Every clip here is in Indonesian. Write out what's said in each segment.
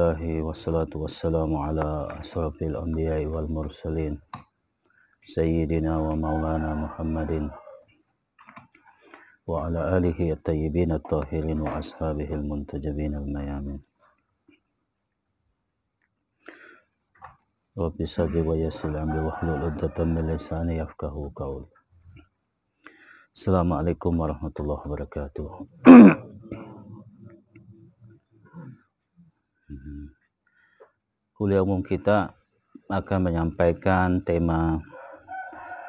الحمد لله والصلاة والسلام على أشرف الأنبياء والمرسلين سيدنا ومولانا محمد وعلى آله الطيبين الطاهرين وأصحابه المنتجبين الميامين رب صدر ويسر أمري واحلل عقدة من لساني يفقه قولي Assalamualaikum warahmatullahi wabarakatuh. Kuliah umum kita akan menyampaikan tema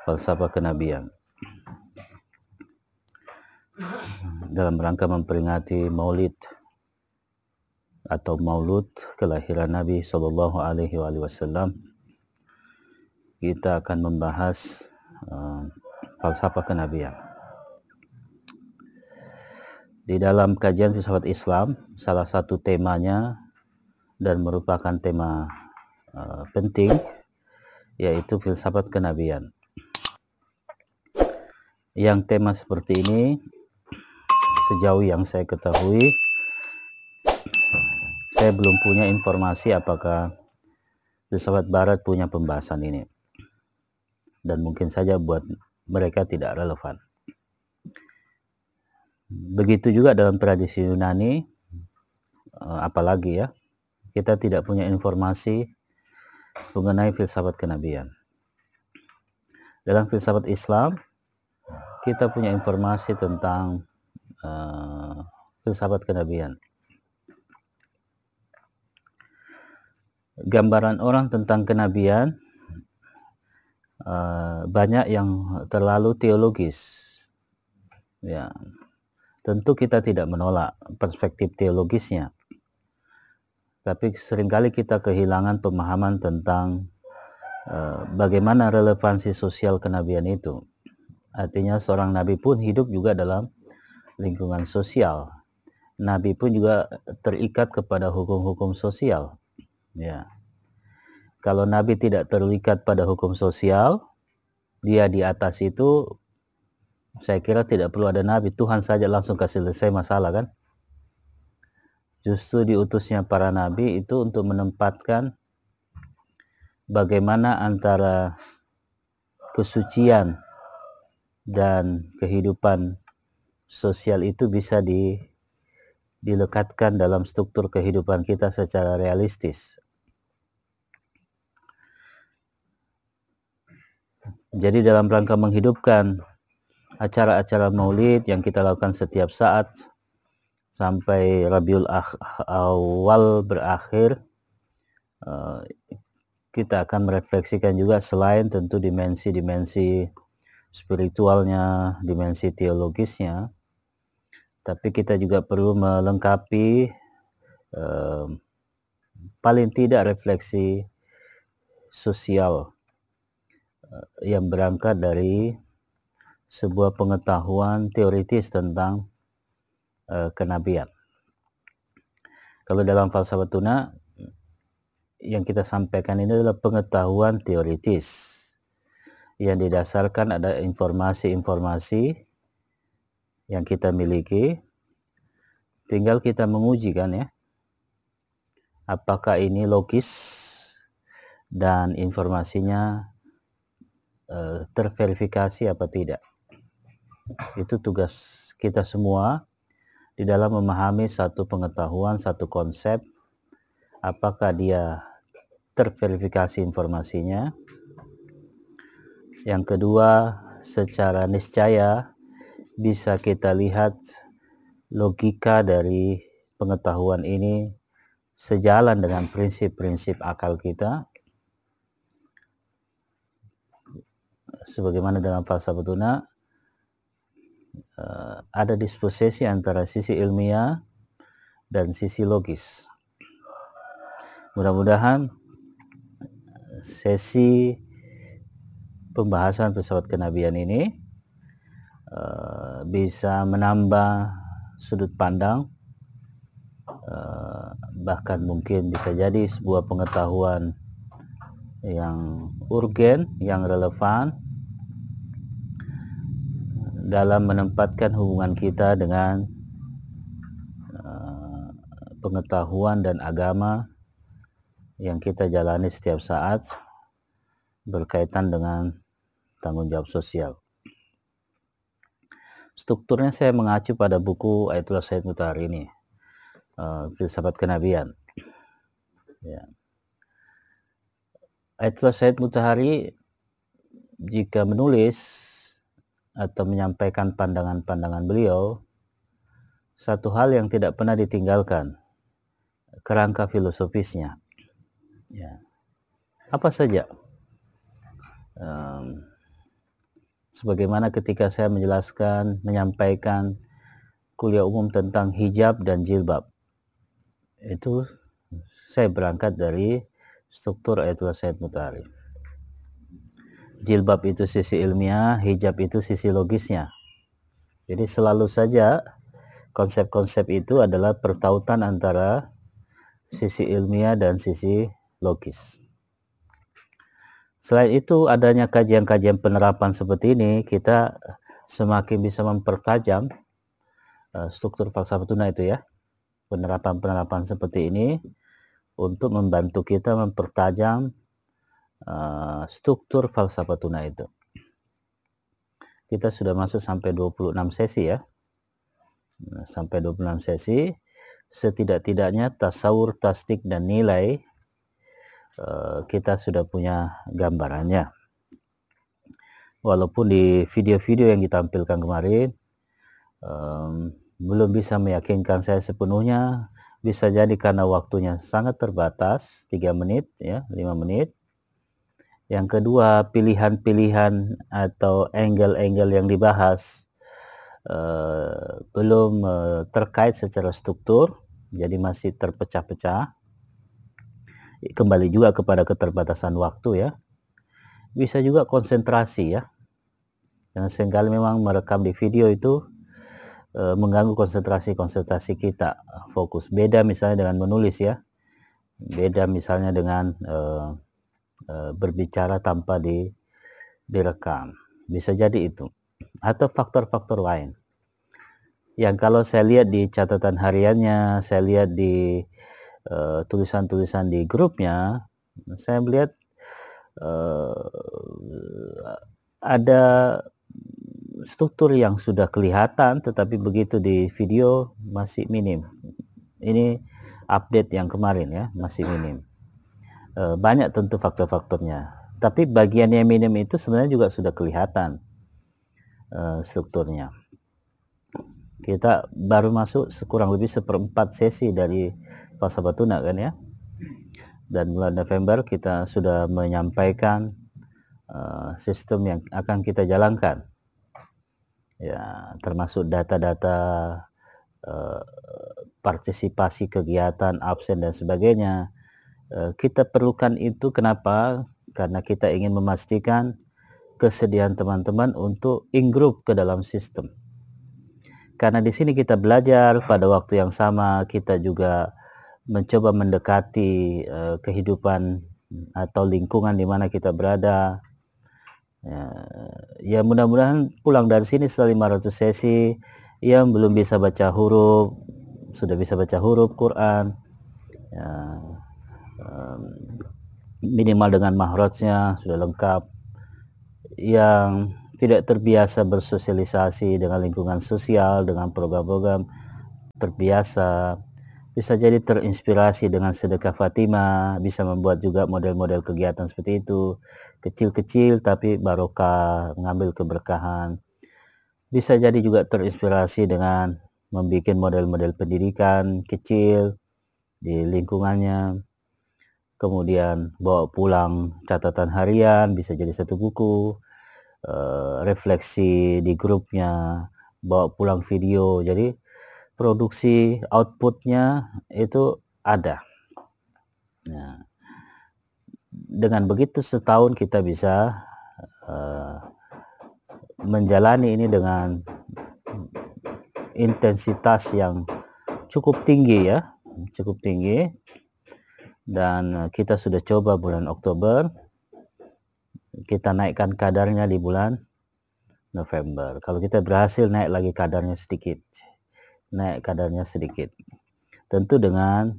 falsafah kenabian dalam rangka memperingati Maulid atau Maulud kelahiran Nabi Shallallahu Alaihi Wasallam. Kita akan membahas uh, falsafah kenabian. Di dalam kajian filsafat Islam, salah satu temanya dan merupakan tema uh, penting yaitu filsafat kenabian. Yang tema seperti ini sejauh yang saya ketahui saya belum punya informasi apakah filsafat barat punya pembahasan ini. Dan mungkin saja buat mereka tidak relevan. Begitu juga dalam tradisi Yunani, eh, apalagi ya, kita tidak punya informasi mengenai filsafat kenabian. Dalam filsafat Islam, kita punya informasi tentang uh, filsafat kenabian. Gambaran orang tentang kenabian uh, banyak yang terlalu teologis. Ya, tentu kita tidak menolak perspektif teologisnya, tapi sering kali kita kehilangan pemahaman tentang uh, bagaimana relevansi sosial kenabian itu. Artinya seorang nabi pun hidup juga dalam lingkungan sosial. Nabi pun juga terikat kepada hukum-hukum sosial. Ya. Kalau Nabi tidak terikat pada hukum sosial, dia di atas itu saya kira tidak perlu ada Nabi. Tuhan saja langsung kasih selesai masalah kan. Justru diutusnya para Nabi itu untuk menempatkan bagaimana antara kesucian dan kehidupan sosial itu bisa di, dilekatkan dalam struktur kehidupan kita secara realistis. Jadi dalam rangka menghidupkan acara-acara maulid yang kita lakukan setiap saat sampai Rabiul Awal berakhir, eh, kita akan merefleksikan juga selain tentu dimensi-dimensi spiritualnya, dimensi teologisnya, tapi kita juga perlu melengkapi eh, paling tidak refleksi sosial Eh, yang berangkat dari sebuah pengetahuan teoritis tentang uh, kenabian. Kalau dalam falsafah tuna yang kita sampaikan ini adalah pengetahuan teoritis yang didasarkan ada informasi-informasi yang kita miliki tinggal kita menguji kan ya apakah ini logis dan informasinya Eh, terverifikasi apa tidak. Itu tugas kita semua di dalam memahami satu pengetahuan, satu konsep, apakah dia terverifikasi informasinya. Yang kedua, secara niscaya bisa kita lihat logika dari pengetahuan ini sejalan dengan prinsip-prinsip akal kita sebagaimana dalam falsafah tuna uh, ada disposisi antara sisi ilmiah dan sisi logis. Mudah-mudahan sesi pembahasan pesawat kenabian ini uh, bisa menambah sudut pandang uh, bahkan mungkin bisa jadi sebuah pengetahuan yang urgen, yang relevan dalam menempatkan hubungan kita dengan uh, pengetahuan dan agama yang kita jalani setiap saat berkaitan dengan tanggung jawab sosial. Strukturnya saya mengacu pada buku Ayatullah Said Mutahari ini, uh, Filsafat Kenabian. Ya. Ayatullah Said Mutahari jika menulis atau menyampaikan pandangan-pandangan beliau, satu hal yang tidak pernah ditinggalkan, kerangka filosofisnya. Ya. Apa saja? Um, sebagaimana ketika saya menjelaskan, menyampaikan kuliah umum tentang hijab dan jilbab. Itu saya berangkat dari struktur Ayatullah Said Mutari. Jilbab itu sisi ilmiah, hijab itu sisi logisnya. Jadi selalu saja konsep-konsep itu adalah pertautan antara sisi ilmiah dan sisi logis. Selain itu, adanya kajian-kajian penerapan seperti ini, kita semakin bisa mempertajam uh, struktur falsafah tuna itu ya. Penerapan-penerapan seperti ini untuk membantu kita mempertajam uh, struktur falsafah tuna itu. Kita sudah masuk sampai 26 sesi ya. Nah, sampai 26 sesi, setidak-tidaknya tasawur, tasdik, dan nilai Eh, kita sudah punya gambarannya. Walaupun di video-video yang ditampilkan kemarin um, belum bisa meyakinkan saya sepenuhnya, bisa jadi karena waktunya sangat terbatas, 3 menit ya, 5 menit. Yang kedua, pilihan-pilihan atau angle-angle yang dibahas uh, belum uh, terkait secara struktur, jadi masih terpecah-pecah kembali juga kepada keterbatasan waktu ya. Bisa juga konsentrasi ya. Yang sering kali memang merekam di video itu e, mengganggu konsentrasi-konsentrasi kita. Fokus beda misalnya dengan menulis ya. Beda misalnya dengan e, e, berbicara tanpa di direkam. Bisa jadi itu. Atau faktor-faktor lain. Yang kalau saya lihat di catatan hariannya, saya lihat di Eh, tulisan-tulisan uh, di grupnya, saya melihat uh, ada struktur yang sudah kelihatan, tetapi begitu di video masih minim. Ini update yang kemarin ya, masih minim. Uh, banyak tentu faktor-faktornya, tapi bagian yang minim itu sebenarnya juga sudah kelihatan uh, strukturnya. Kita baru masuk sekurang lebih seperempat sesi dari Fasa Batuna kan ya? Dan bulan November kita sudah menyampaikan uh, sistem yang akan kita jalankan. Ya termasuk data-data partisipasi kegiatan absen dan sebagainya kita perlukan itu kenapa karena kita ingin memastikan kesediaan teman-teman untuk in group ke dalam sistem karena di sini kita belajar pada waktu yang sama kita juga mencoba mendekati uh, kehidupan atau lingkungan di mana kita berada. Ya, ya mudah-mudahan pulang dari sini setelah 500 sesi yang belum bisa baca huruf sudah bisa baca huruf Quran. Ya, minimal dengan mahrajnya sudah lengkap. Yang tidak terbiasa bersosialisasi dengan lingkungan sosial, dengan program-program terbiasa, bisa jadi terinspirasi dengan sedekah Fatimah, bisa membuat juga model-model kegiatan seperti itu, kecil-kecil tapi barokah, mengambil keberkahan. Bisa jadi juga terinspirasi dengan membuat model-model pendidikan kecil di lingkungannya, kemudian bawa pulang catatan harian, bisa jadi satu buku, uh, refleksi di grupnya, bawa pulang video. Jadi produksi outputnya itu ada. Nah, dengan begitu setahun kita bisa uh, menjalani ini dengan intensitas yang cukup tinggi ya, cukup tinggi. Dan kita sudah coba bulan Oktober kita naikkan kadarnya di bulan November. Kalau kita berhasil naik lagi kadarnya sedikit, naik kadarnya sedikit. tentu dengan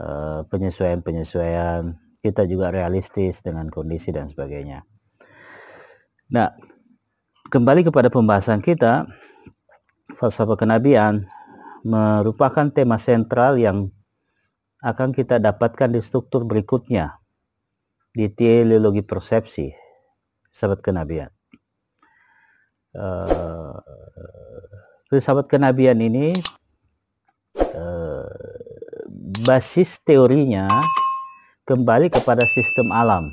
uh, penyesuaian-penyesuaian kita juga realistis dengan kondisi dan sebagainya. Nah, kembali kepada pembahasan kita, falsafah kenabian merupakan tema sentral yang akan kita dapatkan di struktur berikutnya di teleologi persepsi, sahabat kenabian. Uh, sahabat kenabian ini uh, basis teorinya kembali kepada sistem alam.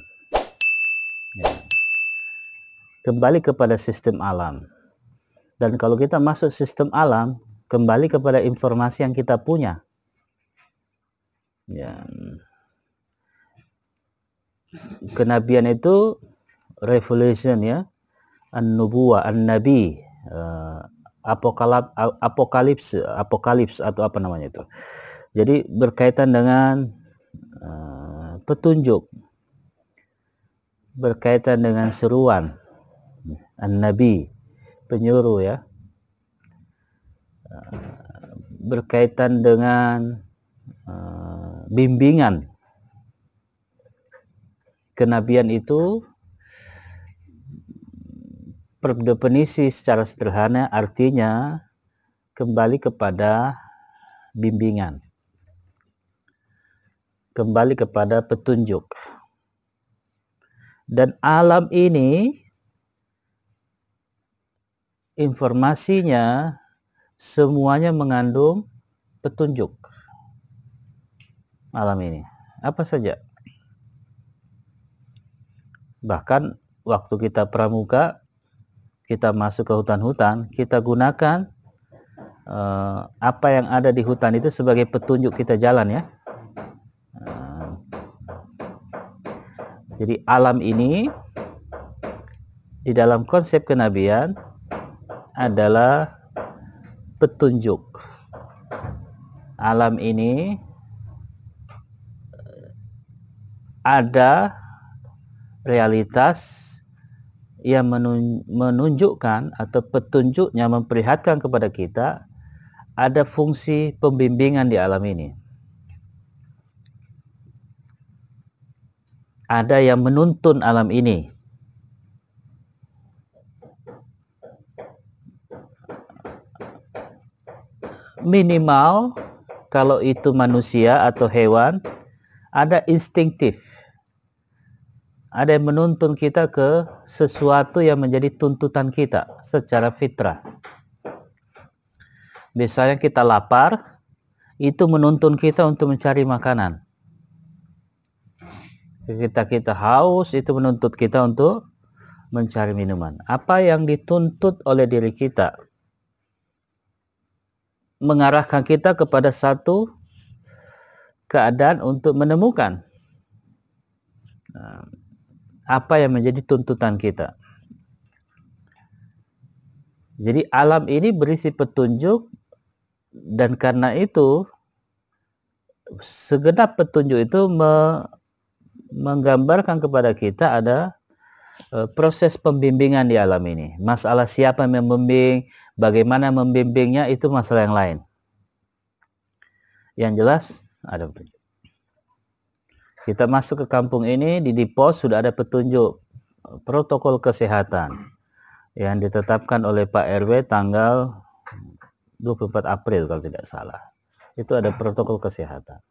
Ya. Kembali kepada sistem alam. Dan kalau kita masuk sistem alam, kembali kepada informasi yang kita punya. Ya. Kenabian itu revolution ya, an-nubuwa, an-nabi, uh, apokalips, apokalips atau apa namanya itu. Jadi berkaitan dengan uh, petunjuk. Berkaitan dengan seruan. An-Nabi penyuruh ya. Berkaitan dengan bimbingan kenabian itu definisi secara sederhana artinya kembali kepada bimbingan kembali kepada petunjuk. Dan alam ini informasinya semuanya mengandung petunjuk. Alam ini. Apa saja? Bahkan waktu kita pramuka, kita masuk ke hutan-hutan, kita gunakan uh, apa yang ada di hutan itu sebagai petunjuk kita jalan ya Jadi alam ini di dalam konsep kenabian adalah petunjuk. Alam ini ada realitas yang menunjukkan atau petunjuknya memperlihatkan kepada kita ada fungsi pembimbingan di alam ini. ada yang menuntun alam ini. Minimal kalau itu manusia atau hewan ada instinktif. Ada yang menuntun kita ke sesuatu yang menjadi tuntutan kita secara fitrah. Misalnya kita lapar, itu menuntun kita untuk mencari makanan kita kita haus itu menuntut kita untuk mencari minuman. Apa yang dituntut oleh diri kita mengarahkan kita kepada satu keadaan untuk menemukan nah, apa yang menjadi tuntutan kita. Jadi alam ini berisi petunjuk dan karena itu segenap petunjuk itu me, menggambarkan kepada kita ada uh, proses pembimbingan di alam ini. Masalah siapa yang membimbing, bagaimana membimbingnya itu masalah yang lain. Yang jelas ada petunjuk. Kita masuk ke kampung ini di di pos sudah ada petunjuk protokol kesehatan yang ditetapkan oleh Pak RW tanggal 24 April kalau tidak salah. Itu ada protokol kesehatan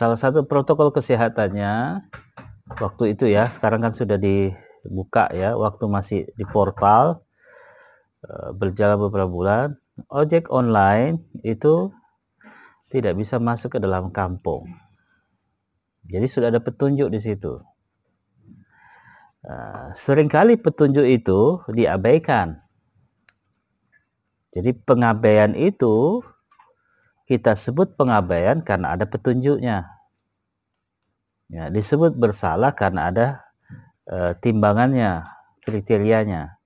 salah satu protokol kesehatannya waktu itu ya sekarang kan sudah dibuka ya waktu masih di portal eh, berjalan beberapa bulan ojek online itu tidak bisa masuk ke dalam kampung jadi sudah ada petunjuk di situ uh, sering kali petunjuk itu diabaikan jadi pengabaian itu kita sebut pengabaian karena ada petunjuknya. Ya, disebut bersalah karena ada e, timbangannya, kriterianya.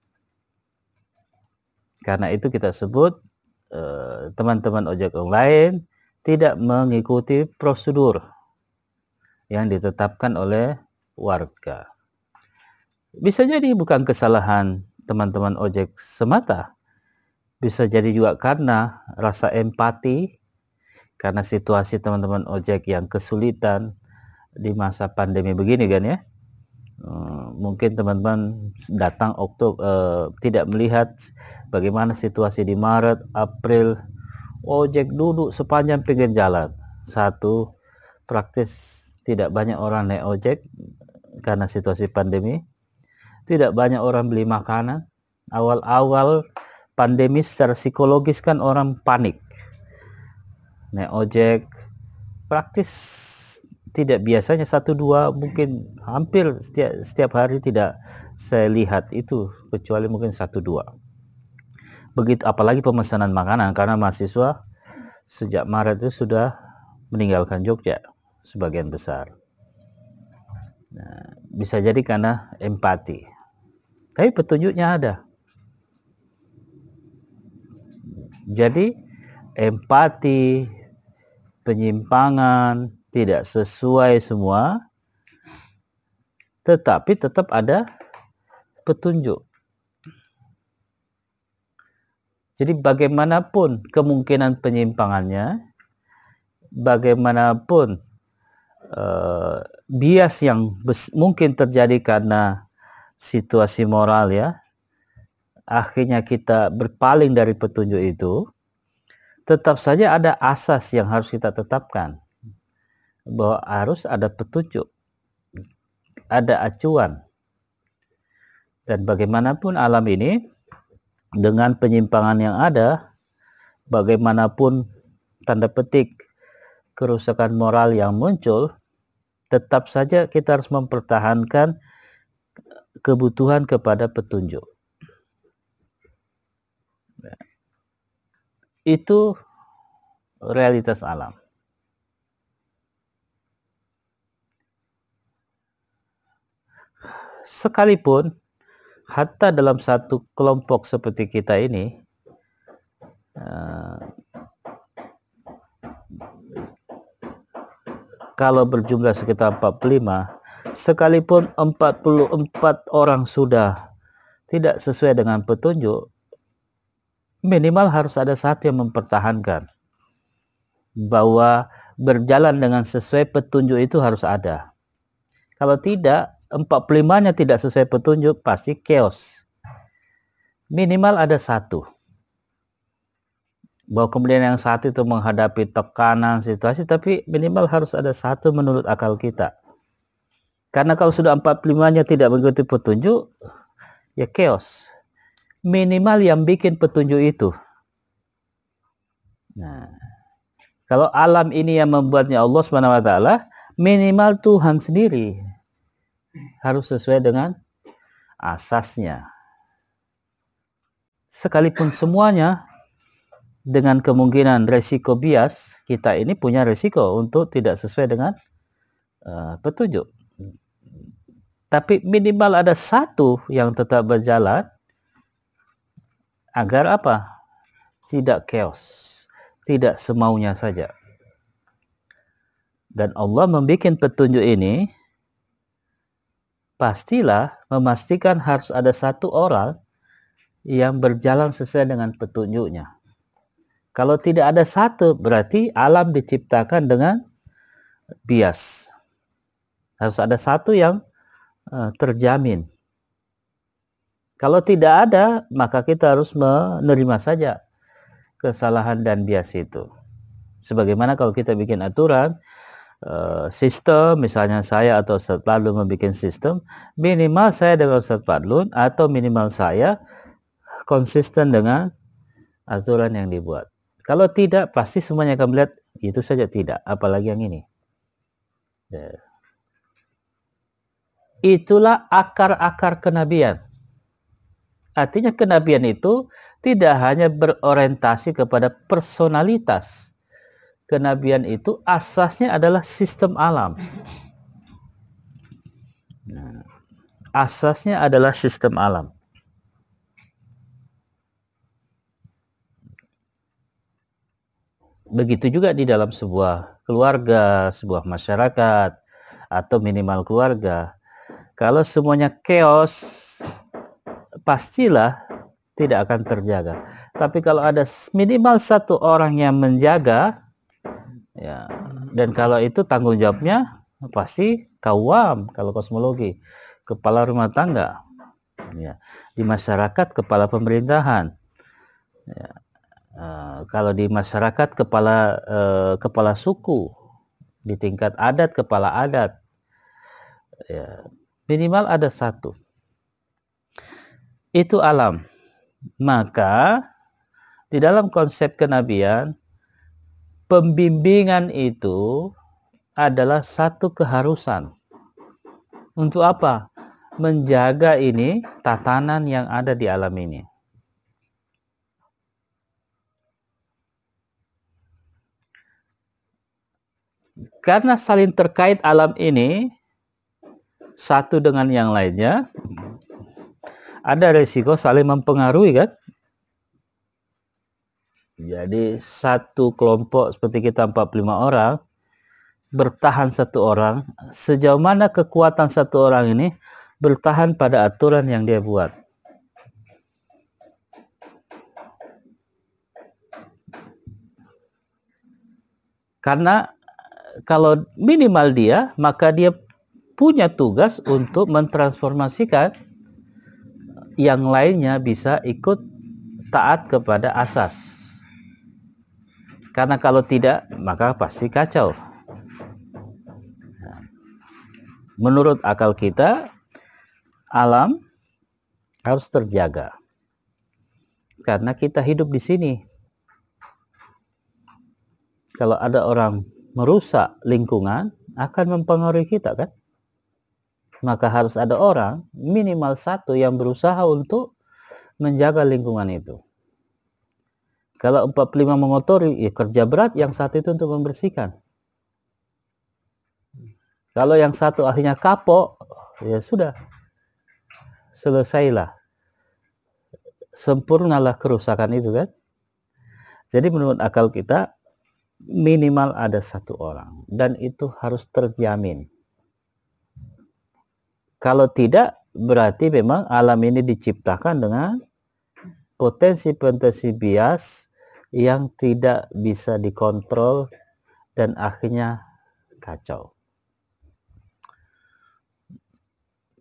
Karena itu kita sebut eh, teman-teman ojek online tidak mengikuti prosedur yang ditetapkan oleh warga. Bisa jadi bukan kesalahan teman-teman ojek semata, bisa jadi juga karena rasa empati karena situasi teman-teman ojek yang kesulitan di masa pandemi begini kan ya. Uh, mungkin teman-teman datang Oktober uh, tidak melihat bagaimana situasi di Maret April. Ojek duduk sepanjang pinggir jalan. Satu praktis tidak banyak orang naik ojek karena situasi pandemi. Tidak banyak orang beli makanan. Awal-awal pandemi secara psikologis kan orang panik. Naik ojek praktis tidak biasanya satu dua mungkin hampir setiap, setiap hari tidak saya lihat itu kecuali mungkin satu dua. Begitu apalagi pemesanan makanan karena mahasiswa sejak Maret itu sudah meninggalkan Jogja sebagian besar. Nah, bisa jadi karena empati. Tapi petunjuknya ada. Jadi empati penyimpangan, tidak sesuai semua, tetapi tetap ada petunjuk. Jadi bagaimanapun kemungkinan penyimpangannya, bagaimanapun uh, bias yang mungkin terjadi karena situasi moral ya, akhirnya kita berpaling dari petunjuk itu, tetap saja ada asas yang harus kita tetapkan bahwa harus ada petunjuk ada acuan. Dan bagaimanapun alam ini dengan penyimpangan yang ada bagaimanapun tanda petik kerusakan moral yang muncul tetap saja kita harus mempertahankan kebutuhan kepada petunjuk itu realitas alam. Sekalipun hatta dalam satu kelompok seperti kita ini uh, kalau berjumlah sekitar 45 sekalipun 44 orang sudah tidak sesuai dengan petunjuk minimal harus ada satu yang mempertahankan bahwa berjalan dengan sesuai petunjuk itu harus ada. Kalau tidak, 45-nya tidak sesuai petunjuk, pasti chaos. Minimal ada satu. Bahwa kemudian yang satu itu menghadapi tekanan situasi, tapi minimal harus ada satu menurut akal kita. Karena kalau sudah 45-nya tidak mengikuti petunjuk, ya chaos minimal yang bikin petunjuk itu. Nah, kalau alam ini yang membuatnya Allah Subhanahu wa taala, minimal Tuhan sendiri harus sesuai dengan asasnya. Sekalipun semuanya dengan kemungkinan resiko bias, kita ini punya resiko untuk tidak sesuai dengan uh, petunjuk. Tapi minimal ada satu yang tetap berjalan agar apa? Tidak chaos, tidak semaunya saja. Dan Allah membuat petunjuk ini pastilah memastikan harus ada satu orang yang berjalan sesuai dengan petunjuknya. Kalau tidak ada satu, berarti alam diciptakan dengan bias. Harus ada satu yang uh, terjamin. Kalau tidak ada, maka kita harus menerima saja kesalahan dan bias itu. Sebagaimana kalau kita bikin aturan, uh, sistem, misalnya saya atau Ustaz Padlun membuat sistem, minimal saya dengan Ustaz Padlun atau minimal saya konsisten dengan aturan yang dibuat. Kalau tidak, pasti semuanya akan melihat itu saja tidak, apalagi yang ini. Ya. Itulah akar-akar kenabian. Artinya kenabian itu tidak hanya berorientasi kepada personalitas. Kenabian itu asasnya adalah sistem alam. Nah, asasnya adalah sistem alam. Begitu juga di dalam sebuah keluarga, sebuah masyarakat, atau minimal keluarga. Kalau semuanya chaos, pastilah tidak akan terjaga. Tapi kalau ada minimal satu orang yang menjaga, ya, dan kalau itu tanggung jawabnya pasti kawam kalau kosmologi, kepala rumah tangga, ya, di masyarakat kepala pemerintahan, ya, uh, kalau di masyarakat kepala uh, kepala suku, di tingkat adat kepala adat, ya, minimal ada satu. Itu alam. Maka di dalam konsep kenabian, pembimbingan itu adalah satu keharusan. Untuk apa? Menjaga ini tatanan yang ada di alam ini. Karena saling terkait alam ini, satu dengan yang lainnya, ada resiko saling mempengaruhi kan? Jadi satu kelompok seperti kita 45 orang bertahan satu orang, sejauh mana kekuatan satu orang ini bertahan pada aturan yang dia buat. Karena kalau minimal dia, maka dia punya tugas untuk mentransformasikan yang lainnya bisa ikut taat kepada asas. Karena kalau tidak, maka pasti kacau. Menurut akal kita, alam harus terjaga. Karena kita hidup di sini. Kalau ada orang merusak lingkungan, akan mempengaruhi kita kan? Maka harus ada orang, minimal satu yang berusaha untuk menjaga lingkungan itu. Kalau 45 mengotori, ya kerja berat yang satu itu untuk membersihkan. Kalau yang satu akhirnya kapok, ya sudah. Selesailah. Sempurnalah kerusakan itu kan. Jadi menurut akal kita, minimal ada satu orang. Dan itu harus terjamin. Kalau tidak, berarti memang alam ini diciptakan dengan potensi-potensi bias yang tidak bisa dikontrol dan akhirnya kacau.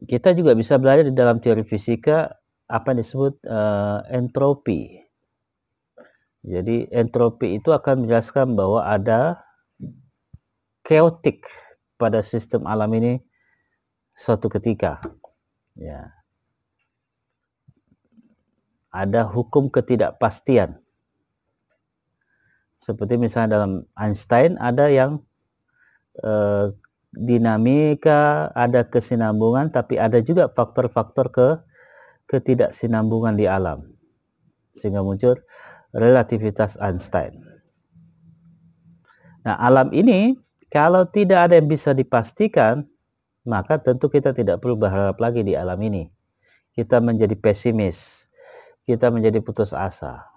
Kita juga bisa belajar di dalam teori fisika apa yang disebut uh, entropi. Jadi entropi itu akan menjelaskan bahwa ada chaotic pada sistem alam ini suatu ketika. Ya. Ada hukum ketidakpastian seperti misalnya dalam Einstein ada yang eh, dinamika, ada kesinambungan, tapi ada juga faktor-faktor ke ketidaksinambungan di alam. Sehingga muncul relativitas Einstein. Nah, alam ini kalau tidak ada yang bisa dipastikan, maka tentu kita tidak perlu berharap lagi di alam ini. Kita menjadi pesimis, kita menjadi putus asa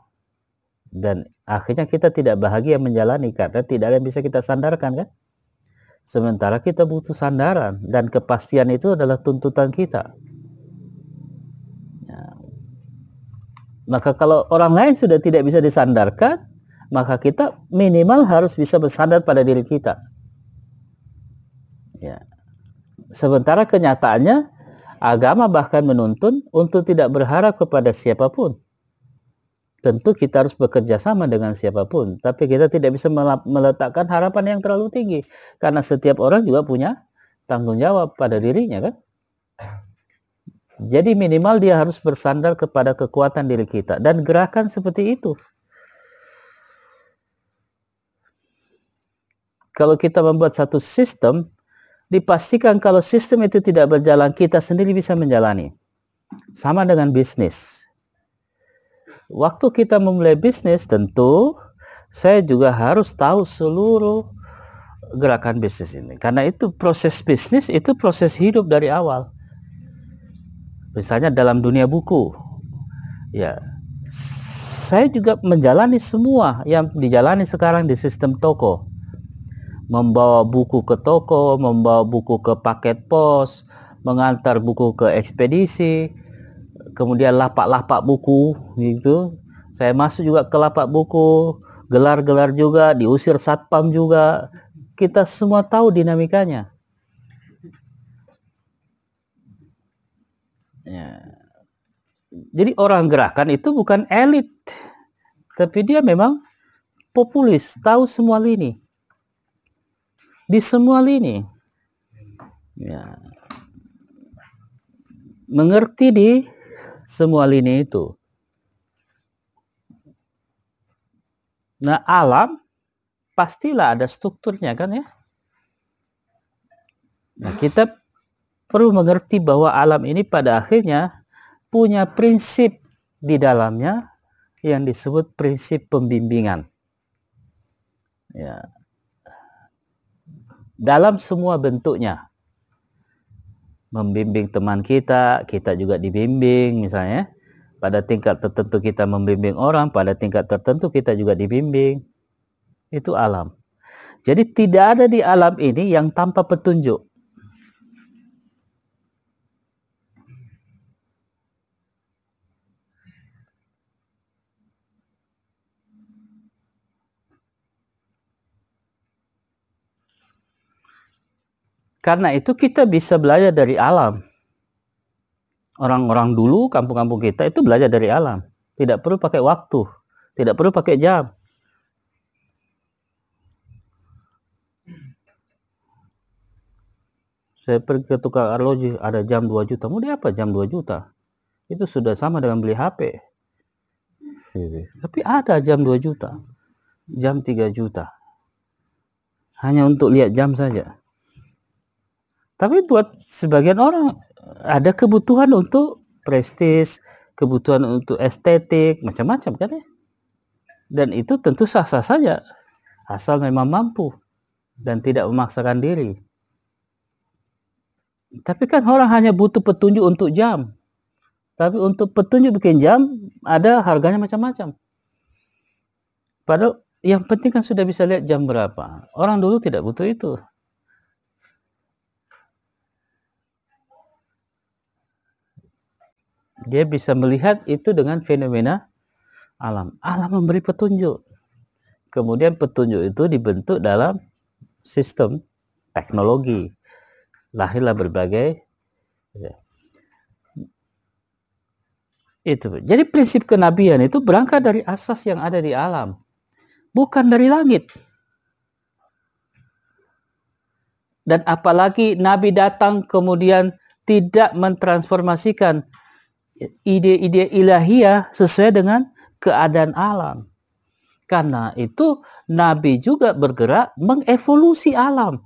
dan akhirnya kita tidak bahagia menjalani karena tidak ada yang bisa kita sandarkan kan sementara kita butuh sandaran dan kepastian itu adalah tuntutan kita maka kalau orang lain sudah tidak bisa disandarkan maka kita minimal harus bisa bersandar pada diri kita. Ya. Sementara kenyataannya agama bahkan menuntun untuk tidak berharap kepada siapa pun. Tentu kita harus bekerja sama dengan siapa pun, tapi kita tidak bisa meletakkan harapan yang terlalu tinggi. Karena setiap orang juga punya tanggung jawab pada dirinya kan. Jadi minimal dia harus bersandar kepada kekuatan diri kita dan gerakan seperti itu. Kalau kita membuat satu sistem, dipastikan kalau sistem itu tidak berjalan, kita sendiri bisa menjalani. Sama dengan bisnis waktu kita memulai bisnis tentu saya juga harus tahu seluruh gerakan bisnis ini. Karena itu proses bisnis itu proses hidup dari awal. Misalnya dalam dunia buku. Ya. Saya juga menjalani semua yang dijalani sekarang di sistem toko. Membawa buku ke toko, membawa buku ke paket pos, mengantar buku ke ekspedisi, kemudian lapak-lapak buku gitu Saya masuk juga ke lapak buku, gelar-gelar juga, diusir satpam juga. Kita semua tahu dinamikanya. Ya. Jadi orang gerakan itu bukan elit, tapi dia memang populis, tahu semua lini. Di semua lini. Ya. Mengerti di semua lini itu. Nah, alam pastilah ada strukturnya kan ya. Nah, kita perlu mengerti bahwa alam ini pada akhirnya punya prinsip di dalamnya yang disebut prinsip pembimbingan. Ya. Dalam semua bentuknya. Membimbing teman kita, kita juga dibimbing misalnya pada tingkat tertentu kita membimbing orang, pada tingkat tertentu kita juga dibimbing. Itu alam. Jadi tidak ada di alam ini yang tanpa petunjuk. Karena itu kita bisa belajar dari alam. Orang-orang dulu kampung-kampung kita itu belajar dari alam. Tidak perlu pakai waktu. Tidak perlu pakai jam. Saya pergi ke tukang arloji ada jam 2 juta. Mau dia apa jam 2 juta? Itu sudah sama dengan beli HP tapi ada jam 2 juta. Jam 3 juta. Hanya untuk lihat jam saja tapi buat sebagian orang ada kebutuhan untuk prestis, kebutuhan untuk estetik, macam-macam kan ya. Dan itu tentu sah-sah saja, asal memang mampu dan tidak memaksakan diri. Tapi kan orang hanya butuh petunjuk untuk jam. Tapi untuk petunjuk bikin jam, ada harganya macam-macam. Padahal yang penting kan sudah bisa lihat jam berapa. Orang dulu tidak butuh itu. Dia bisa melihat itu dengan fenomena alam. Alam memberi petunjuk. Kemudian petunjuk itu dibentuk dalam sistem teknologi. Lahirlah berbagai ya. itu. Jadi prinsip kenabian itu berangkat dari asas yang ada di alam, bukan dari langit. Dan apalagi Nabi datang kemudian tidak mentransformasikan ide-ide ilahiyah sesuai dengan keadaan alam. Karena itu Nabi juga bergerak mengevolusi alam.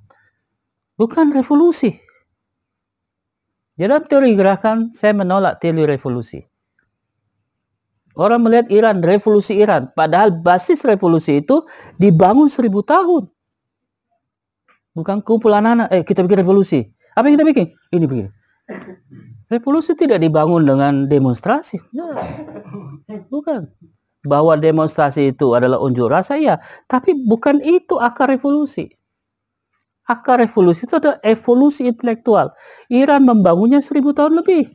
Bukan revolusi. Dalam teori gerakan, saya menolak teori revolusi. Orang melihat Iran, revolusi Iran. Padahal basis revolusi itu dibangun seribu tahun. Bukan kumpulan anak, eh kita bikin revolusi. Apa yang kita bikin? Ini bikin. Revolusi tidak dibangun dengan demonstrasi. Bukan. Bahwa demonstrasi itu adalah unjuk rasa, ya. Tapi bukan itu akar revolusi. Akar revolusi itu adalah evolusi intelektual. Iran membangunnya seribu tahun lebih.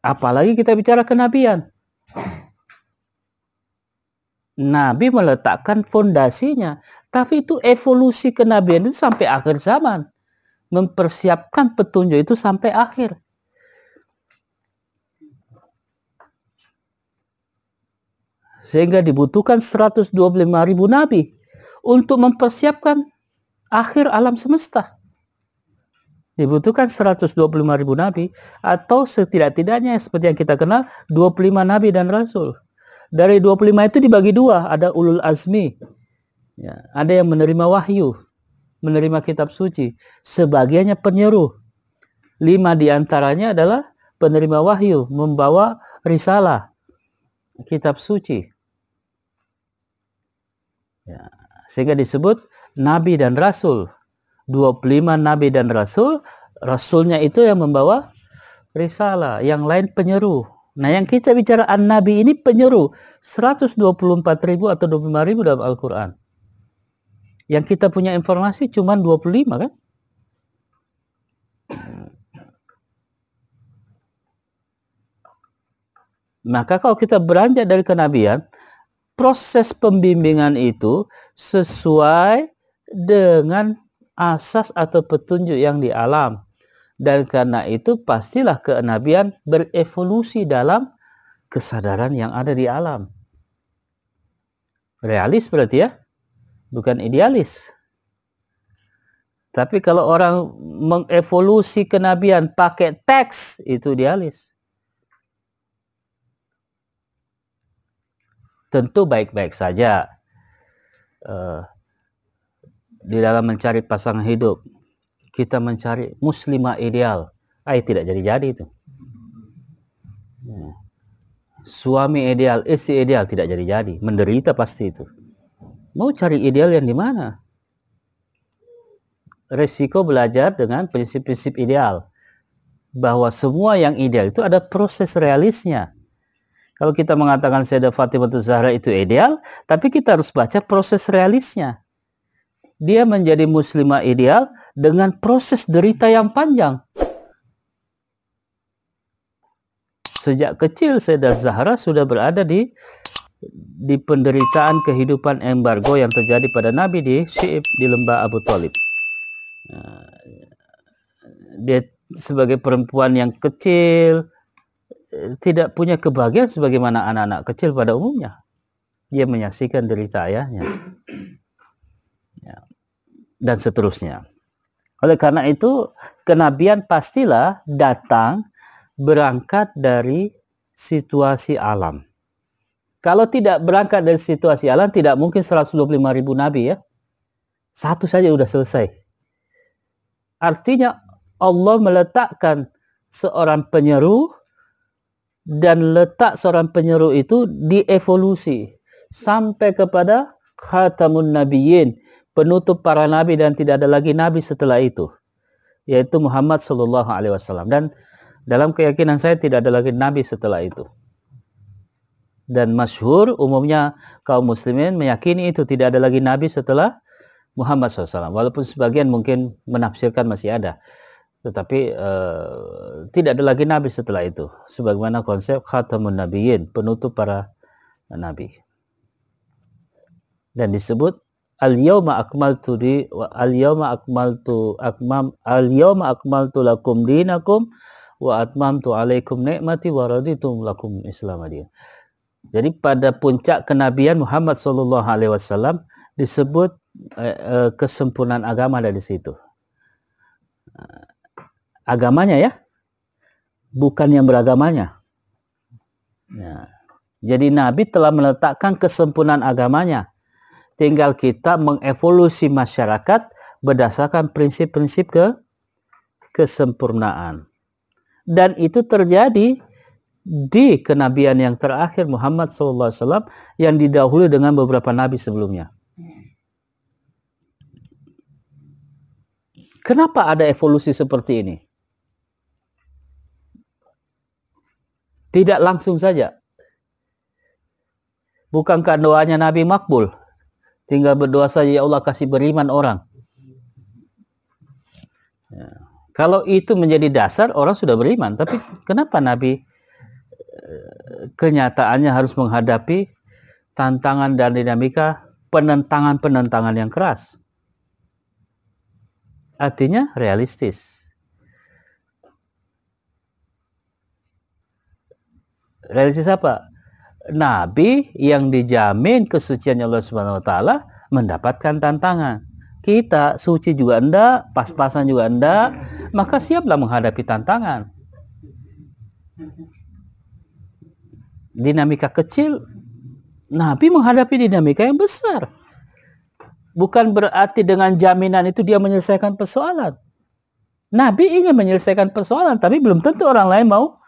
Apalagi kita bicara kenabian. Nabi meletakkan fondasinya. Tapi itu evolusi kenabian itu sampai akhir zaman mempersiapkan petunjuk itu sampai akhir. Sehingga dibutuhkan 125 ribu nabi untuk mempersiapkan akhir alam semesta. Dibutuhkan 125 ribu nabi atau setidak-tidaknya seperti yang kita kenal 25 nabi dan rasul. Dari 25 itu dibagi dua, ada ulul azmi. Ya, ada yang menerima wahyu, menerima kitab suci. Sebagiannya penyeru. Lima di antaranya adalah penerima wahyu, membawa risalah, kitab suci. Ya, sehingga disebut nabi dan rasul. 25 nabi dan rasul, rasulnya itu yang membawa risalah, yang lain penyeru. Nah, yang kita bicara an-nabi ini penyeru 124 ribu atau 25 ribu dalam Al-Quran. Yang kita punya informasi cuma 25 kan? Maka kalau kita beranjak dari kenabian, proses pembimbingan itu sesuai dengan asas atau petunjuk yang di alam. Dan karena itu pastilah kenabian berevolusi dalam kesadaran yang ada di alam. Realis berarti ya, bukan idealis. Tapi kalau orang mengevolusi kenabian pakai teks, itu idealis. Tentu baik-baik saja uh, di dalam mencari pasangan hidup. Kita mencari muslimah ideal. Ah, tidak jadi-jadi itu. Ya. Suami ideal, istri ideal tidak jadi-jadi. Menderita pasti itu. Mau cari ideal yang di mana? resiko belajar dengan prinsip-prinsip ideal. Bahwa semua yang ideal itu ada proses realisnya. Kalau kita mengatakan Sayyidah Fatimah Zahra itu ideal, tapi kita harus baca proses realisnya. Dia menjadi muslimah ideal dengan proses derita yang panjang. Sejak kecil Sayyidah Zahra sudah berada di di penderitaan kehidupan embargo yang terjadi pada Nabi di Syi'ib di lembah Abu Talib dia sebagai perempuan yang kecil tidak punya kebahagiaan sebagaimana anak-anak kecil pada umumnya. Dia menyaksikan derita ayahnya. Ya. Dan seterusnya. Oleh karena itu, kenabian pastilah datang berangkat dari situasi alam. Kalau tidak berangkat dari situasi alam, tidak mungkin 125 ribu nabi ya. Satu saja sudah selesai. Artinya Allah meletakkan seorang penyeru dan letak seorang penyeru itu dievolusi sampai kepada khatamun nabiyyin, penutup para nabi dan tidak ada lagi nabi setelah itu, yaitu Muhammad sallallahu alaihi wasallam. Dan dalam keyakinan saya tidak ada lagi nabi setelah itu. Dan masyhur umumnya kaum muslimin meyakini itu tidak ada lagi nabi setelah Muhammad SAW. Walaupun sebagian mungkin menafsirkan masih ada. Tetapi uh, tidak ada lagi nabi setelah itu. Sebagaimana konsep khatamun nabiyyin, penutup para nabi. Dan disebut al-yawma akmaltu di al-yawma akmaltu akmam al-yawma akmaltu lakum dinakum wa atmamtu alaikum ni'mati wa raditu lakum Islam Jadi pada puncak kenabian Muhammad sallallahu alaihi wasallam disebut eh, eh, kesempurnaan agama dari situ. Agamanya ya, bukan yang beragamanya. Ya. Jadi Nabi telah meletakkan kesempurnaan agamanya. Tinggal kita mengevolusi masyarakat berdasarkan prinsip-prinsip ke kesempurnaan. Dan itu terjadi di kenabian yang terakhir Muhammad SAW yang didahului dengan beberapa nabi sebelumnya. Kenapa ada evolusi seperti ini? Tidak langsung saja. Bukankah doanya Nabi makbul? Tinggal berdoa saja, ya Allah kasih beriman orang. Ya. Kalau itu menjadi dasar, orang sudah beriman. Tapi kenapa Nabi kenyataannya harus menghadapi tantangan dan dinamika penentangan-penentangan yang keras? artinya realistis. Realistis apa? Nabi yang dijamin kesucian Allah Subhanahu wa taala mendapatkan tantangan. Kita suci juga enggak, pas-pasan juga enggak, maka siaplah menghadapi tantangan. Dinamika kecil, Nabi menghadapi dinamika yang besar bukan berarti dengan jaminan itu dia menyelesaikan persoalan. Nabi ingin menyelesaikan persoalan, tapi belum tentu orang lain mau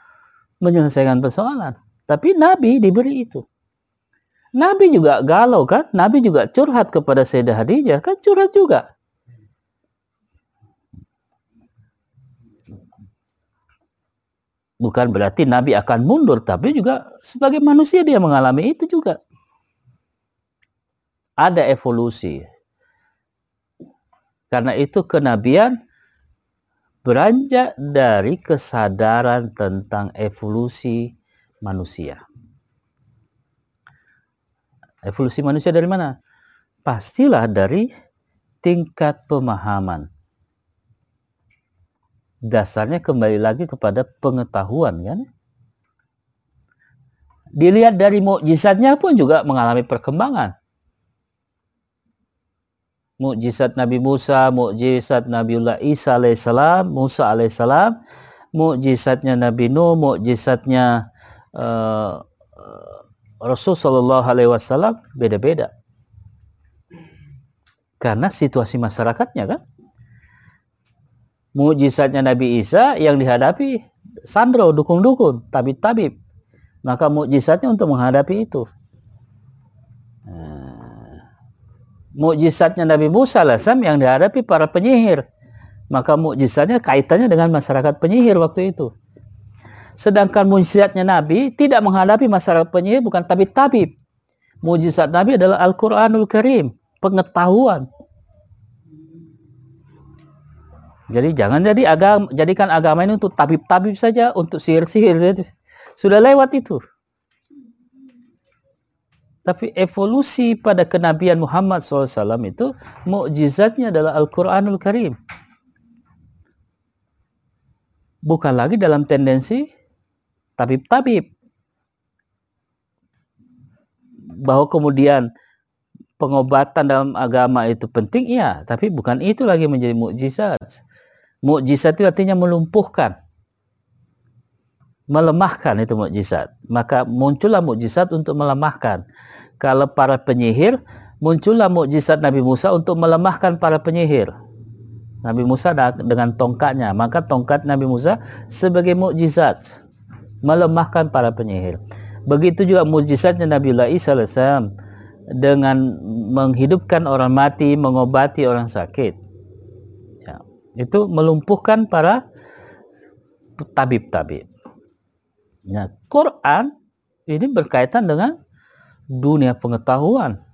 menyelesaikan persoalan. Tapi Nabi diberi itu. Nabi juga galau kan? Nabi juga curhat kepada Sayyidah Hadijah, kan curhat juga. Bukan berarti Nabi akan mundur, tapi juga sebagai manusia dia mengalami itu juga. Ada evolusi. Karena itu kenabian beranjak dari kesadaran tentang evolusi manusia. Evolusi manusia dari mana? Pastilah dari tingkat pemahaman. Dasarnya kembali lagi kepada pengetahuan kan? Dilihat dari mukjizatnya pun juga mengalami perkembangan. Mukjizat Nabi Musa, mukjizat Nabiullah Isa alaihissalam, Musa alaihissalam, mukjizatnya Nabi Nuh, mukjizatnya uh, Rasul Shallallahu Alaihi Wasallam beda-beda. Karena situasi masyarakatnya kan. Mujizatnya Nabi Isa yang dihadapi sandro, dukun-dukun, tabib-tabib. Maka mukjizatnya untuk menghadapi itu. Nah, mukjizatnya Nabi Musa lasam yang dihadapi para penyihir. Maka mukjizatnya kaitannya dengan masyarakat penyihir waktu itu. Sedangkan mukjizatnya Nabi tidak menghadapi masyarakat penyihir bukan tabib-tabib. Mujizat Nabi adalah Al-Quranul Karim, pengetahuan. Jadi jangan jadi agama, jadikan agama ini untuk tabib-tabib saja, untuk sihir-sihir. Sudah lewat itu. Tapi evolusi pada kenabian Muhammad SAW itu mukjizatnya adalah Al-Quranul Karim. Bukan lagi dalam tendensi tabib-tabib. Bahwa kemudian pengobatan dalam agama itu penting, iya. Tapi bukan itu lagi menjadi mukjizat. Mukjizat itu artinya melumpuhkan melemahkan itu mukjizat. Maka muncullah mukjizat untuk melemahkan. Kalau para penyihir, muncullah mukjizat Nabi Musa untuk melemahkan para penyihir. Nabi Musa dengan tongkatnya, maka tongkat Nabi Musa sebagai mukjizat melemahkan para penyihir. Begitu juga mukjizatnya Nabiullah Isa alaihissalam dengan menghidupkan orang mati, mengobati orang sakit. Itu melumpuhkan para tabib-tabib. Ya, Quran ini berkaitan dengan dunia pengetahuan.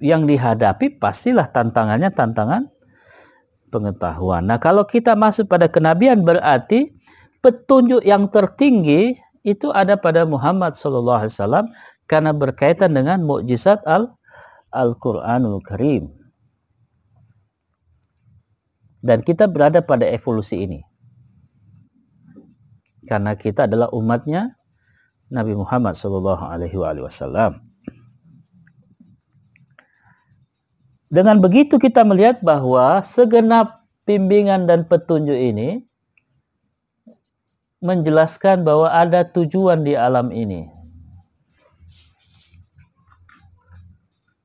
Yang dihadapi pastilah tantangannya tantangan pengetahuan. Nah, kalau kita masuk pada kenabian berarti petunjuk yang tertinggi itu ada pada Muhammad wasallam karena berkaitan dengan mukjizat al Al-Qur'anul Karim. Dan kita berada pada evolusi ini karena kita adalah umatnya Nabi Muhammad Shallallahu Alaihi Wasallam. Dengan begitu kita melihat bahwa segenap bimbingan dan petunjuk ini menjelaskan bahwa ada tujuan di alam ini.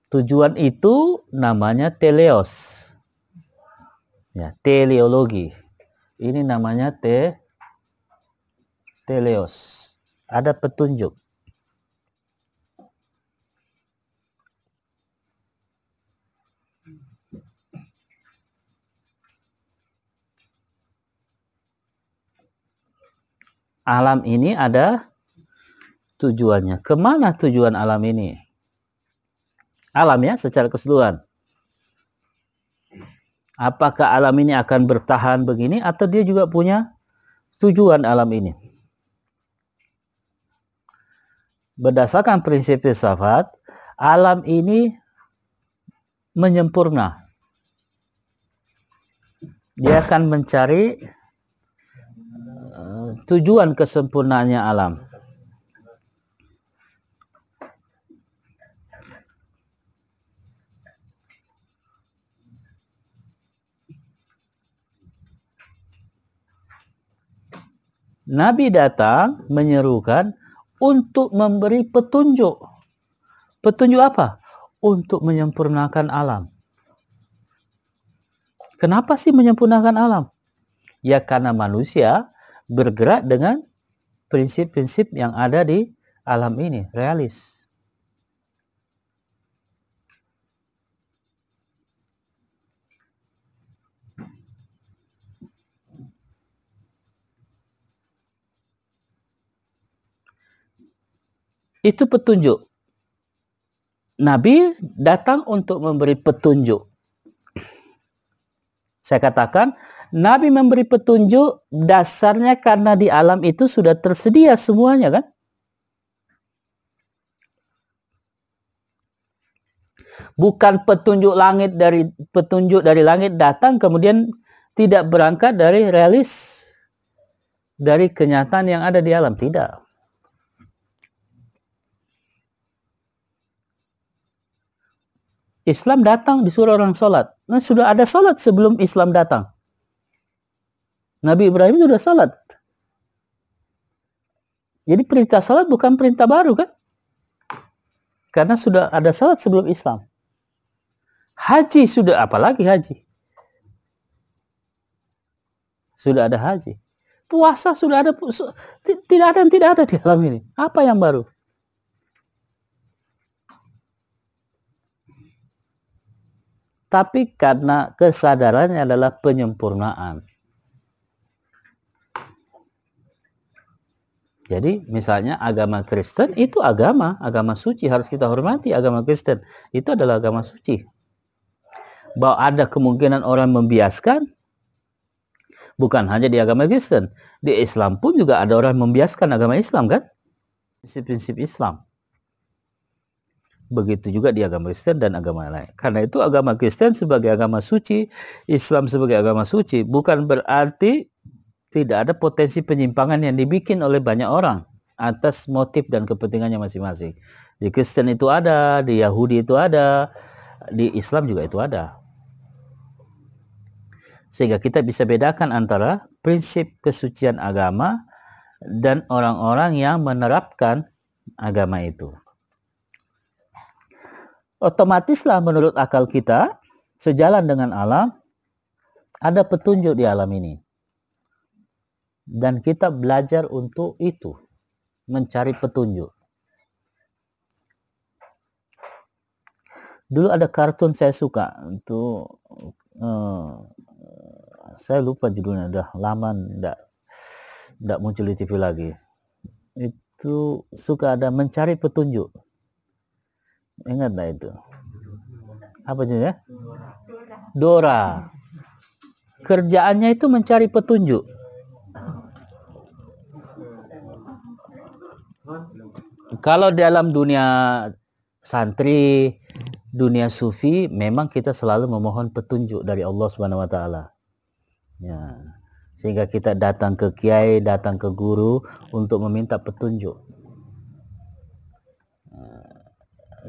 Tujuan itu namanya teleos. Ya, teleologi. Ini namanya te teleos. Ada petunjuk. Alam ini ada tujuannya. Ke mana tujuan alam ini? Alam ya secara keseluruhan. Apakah alam ini akan bertahan begini atau dia juga punya tujuan alam ini? berdasarkan prinsip filsafat, alam ini menyempurna. Dia akan mencari uh, tujuan kesempurnaannya alam. Nabi datang menyerukan untuk memberi petunjuk. Petunjuk apa? Untuk menyempurnakan alam. Kenapa sih menyempurnakan alam? Ya karena manusia bergerak dengan prinsip-prinsip yang ada di alam ini, realis. Itu petunjuk. Nabi datang untuk memberi petunjuk. Saya katakan, Nabi memberi petunjuk dasarnya karena di alam itu sudah tersedia semuanya kan? Bukan petunjuk langit dari petunjuk dari langit datang kemudian tidak berangkat dari realis dari kenyataan yang ada di alam tidak. Islam datang disuruh orang sholat. Nah, sudah ada sholat sebelum Islam datang. Nabi Ibrahim sudah salat. Jadi perintah salat bukan perintah baru kan? Karena sudah ada salat sebelum Islam. Haji sudah apalagi haji? Sudah ada haji. Puasa sudah ada tidak ada yang tidak ada di alam ini. Apa yang baru? Tapi karena kesadarannya adalah penyempurnaan Jadi misalnya agama Kristen itu agama, agama suci harus kita hormati agama Kristen. Itu adalah agama suci. Bahwa ada kemungkinan orang membiaskan bukan hanya di agama Kristen, di Islam pun juga ada orang membiaskan agama Islam kan? Prinsip-prinsip Islam. Begitu juga di agama Kristen dan agama lain. Karena itu agama Kristen sebagai agama suci, Islam sebagai agama suci bukan berarti tidak ada potensi penyimpangan yang dibikin oleh banyak orang atas motif dan kepentingannya masing-masing. Di Kristen itu ada, di Yahudi itu ada, di Islam juga itu ada. Sehingga kita bisa bedakan antara prinsip kesucian agama dan orang-orang yang menerapkan agama itu. Otomatislah menurut akal kita, sejalan dengan alam, ada petunjuk di alam ini. Dan kita belajar untuk itu mencari petunjuk. Dulu ada kartun saya suka itu uh, saya lupa judulnya udah lama ndak ndak muncul di TV lagi. Itu suka ada mencari petunjuk ingat itu apa judulnya Dora kerjaannya itu mencari petunjuk Kalau dalam dunia santri, dunia sufi, memang kita selalu memohon petunjuk dari Allah Subhanahu wa taala. Ya. Sehingga kita datang ke kiai, datang ke guru untuk meminta petunjuk.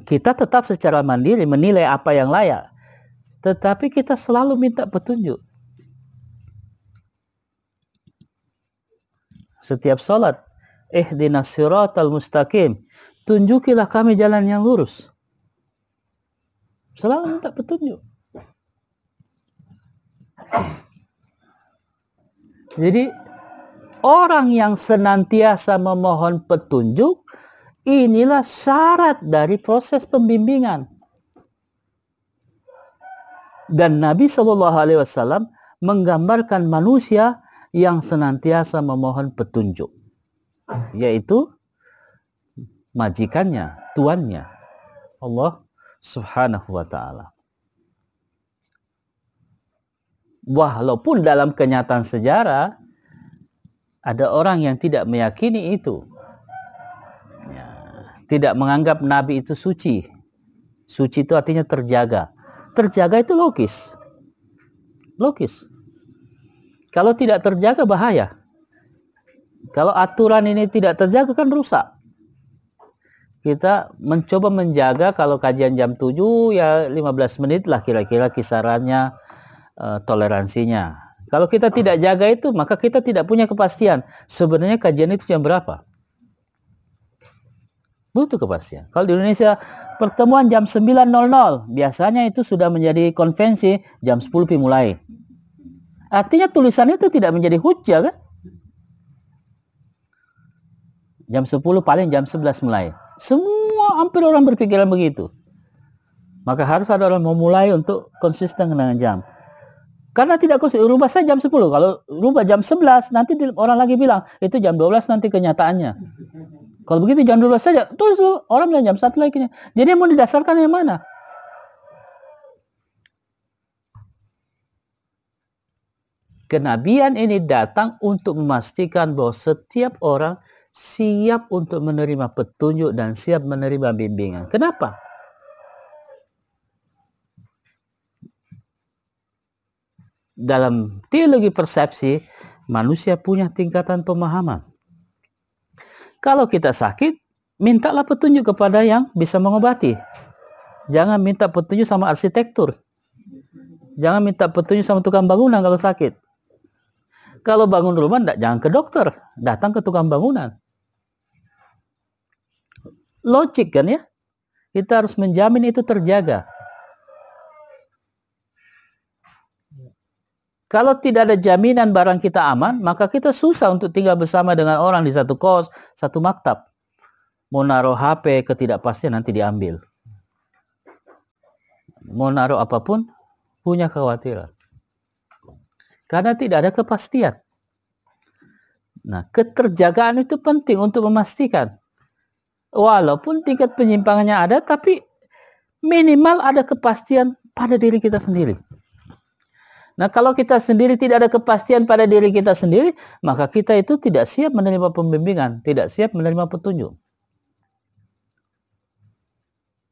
Kita tetap secara mandiri menilai apa yang layak. Tetapi kita selalu minta petunjuk. Setiap salat ihdinas siratal mustaqim. Tunjukilah kami jalan yang lurus. Selalu minta petunjuk. Jadi orang yang senantiasa memohon petunjuk inilah syarat dari proses pembimbingan. Dan Nabi Shallallahu Alaihi Wasallam menggambarkan manusia yang senantiasa memohon petunjuk yaitu majikannya, tuannya Allah Subhanahu wa taala. Walaupun dalam kenyataan sejarah ada orang yang tidak meyakini itu. Tidak menganggap nabi itu suci. Suci itu artinya terjaga. Terjaga itu logis. Logis. Kalau tidak terjaga bahaya. Kalau aturan ini tidak terjaga kan rusak. Kita mencoba menjaga kalau kajian jam 7 ya 15 menit lah kira-kira kisarannya uh, toleransinya. Kalau kita tidak jaga itu maka kita tidak punya kepastian sebenarnya kajian itu jam berapa. Butuh kepastian. Kalau di Indonesia pertemuan jam 9.00 biasanya itu sudah menjadi konvensi jam 10 mulai. Artinya tulisan itu tidak menjadi hujah kan? Jam 10 paling jam 11 mulai. Semua hampir orang berpikiran begitu. Maka harus ada orang memulai untuk konsisten dengan jam. Karena tidak konsisten, rubah saya jam 10. Kalau rubah jam 11, nanti orang lagi bilang, itu jam 12 nanti kenyataannya. Kalau begitu jam 12 saja, terus orang bilang jam 1 lagi. Jadi mau didasarkan yang mana? Kenabian ini datang untuk memastikan bahwa setiap orang siap untuk menerima petunjuk dan siap menerima bimbingan. Kenapa? Dalam teologi persepsi, manusia punya tingkatan pemahaman. Kalau kita sakit, mintalah petunjuk kepada yang bisa mengobati. Jangan minta petunjuk sama arsitektur. Jangan minta petunjuk sama tukang bangunan kalau sakit. Kalau bangun rumah, enggak, jangan ke dokter. Datang ke tukang bangunan. Logik kan ya? Kita harus menjamin itu terjaga. Kalau tidak ada jaminan barang kita aman, maka kita susah untuk tinggal bersama dengan orang di satu kos, satu maktab. Mau naruh HP, ketidakpastian nanti diambil. Mau naruh apa pun, punya kekhawatiran. Karena tidak ada kepastian. Nah, keterjagaan itu penting untuk memastikan. Walaupun tingkat penyimpangannya ada, tapi minimal ada kepastian pada diri kita sendiri. Nah, kalau kita sendiri tidak ada kepastian pada diri kita sendiri, maka kita itu tidak siap menerima pembimbingan, tidak siap menerima petunjuk.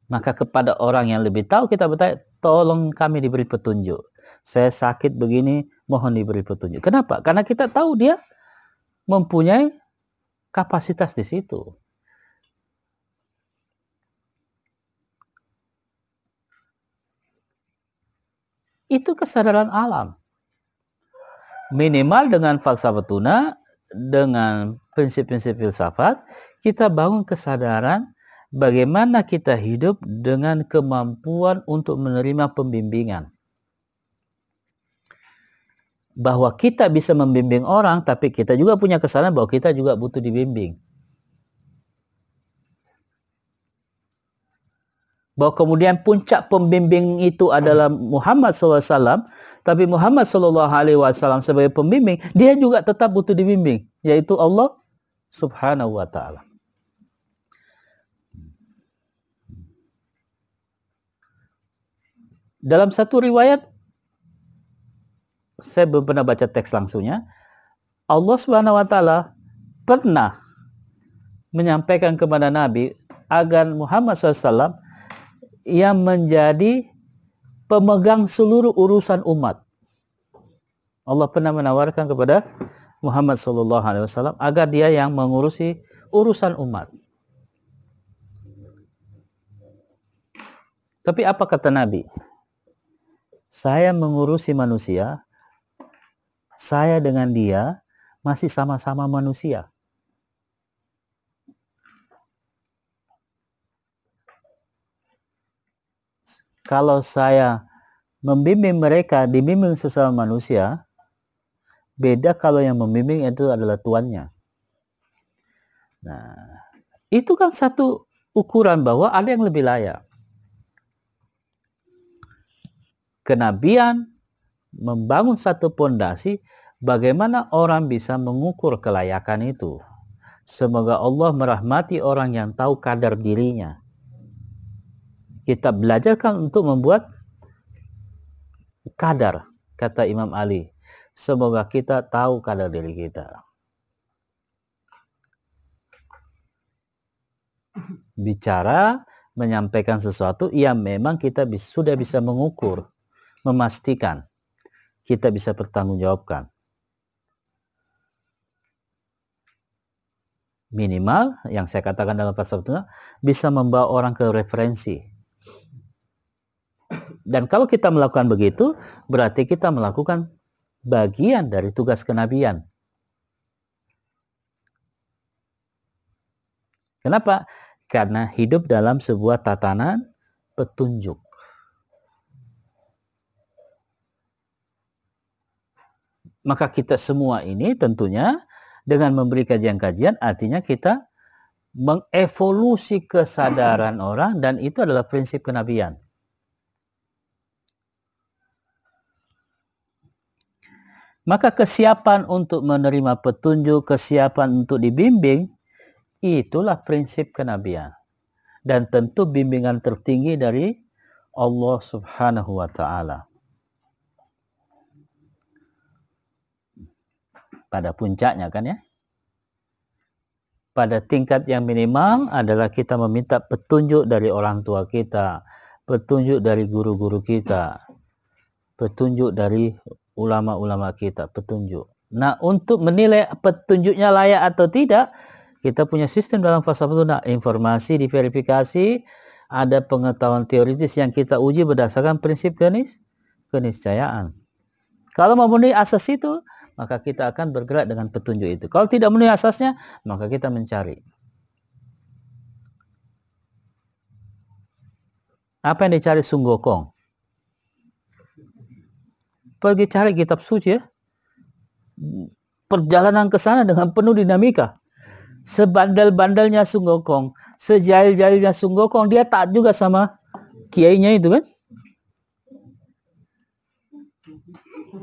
Maka kepada orang yang lebih tahu kita bertanya, tolong kami diberi petunjuk. Saya sakit begini, mohon diberi petunjuk. Kenapa? Karena kita tahu dia mempunyai kapasitas di situ. Itu kesadaran alam. Minimal dengan falsafah tuna, dengan prinsip-prinsip filsafat, kita bangun kesadaran bagaimana kita hidup dengan kemampuan untuk menerima pembimbingan bahwa kita bisa membimbing orang, tapi kita juga punya kesalahan bahwa kita juga butuh dibimbing. Bahwa kemudian puncak pembimbing itu adalah Muhammad SAW, tapi Muhammad SAW sebagai pembimbing, dia juga tetap butuh dibimbing, yaitu Allah Subhanahu wa Ta'ala. Dalam satu riwayat saya belum pernah baca teks langsungnya. Allah Subhanahu wa taala pernah menyampaikan kepada Nabi agar Muhammad SAW yang menjadi pemegang seluruh urusan umat. Allah pernah menawarkan kepada Muhammad SAW agar dia yang mengurusi urusan umat. Tapi apa kata Nabi? Saya mengurusi manusia, saya dengan dia masih sama-sama manusia. Kalau saya membimbing mereka, dibimbing sesama manusia, beda kalau yang membimbing itu adalah tuannya. Nah, itu kan satu ukuran bahwa ada yang lebih layak. Kenabian membangun satu pondasi bagaimana orang bisa mengukur kelayakan itu. Semoga Allah merahmati orang yang tahu kadar dirinya. Kita belajarkan untuk membuat kadar, kata Imam Ali. Semoga kita tahu kadar diri kita. Bicara, menyampaikan sesuatu yang memang kita sudah bisa mengukur, memastikan kita bisa pertanggungjawabkan. Minimal yang saya katakan dalam pasal itu bisa membawa orang ke referensi. Dan kalau kita melakukan begitu, berarti kita melakukan bagian dari tugas kenabian. Kenapa? Karena hidup dalam sebuah tatanan petunjuk. Maka kita semua ini tentunya dengan memberi kajian-kajian artinya kita mengevolusi kesadaran orang dan itu adalah prinsip kenabian. Maka kesiapan untuk menerima petunjuk, kesiapan untuk dibimbing, itulah prinsip kenabian. Dan tentu bimbingan tertinggi dari Allah Subhanahu wa taala. pada puncaknya kan ya. Pada tingkat yang minimal adalah kita meminta petunjuk dari orang tua kita, petunjuk dari guru-guru kita, petunjuk dari ulama-ulama kita, petunjuk. Nah, untuk menilai petunjuknya layak atau tidak, kita punya sistem dalam falsafah nah, informasi diverifikasi, ada pengetahuan teoritis yang kita uji berdasarkan prinsip kenis keniscayaan. Kalau memenuhi asas itu, maka kita akan bergerak dengan petunjuk itu. Kalau tidak memenuhi asasnya, maka kita mencari. Apa yang dicari Sunggokong? Pergi cari kitab suci ya. Perjalanan ke sana dengan penuh dinamika. Sebandel-bandelnya Sunggokong, sejahil-jahilnya Sunggokong, dia taat juga sama kiainya itu kan.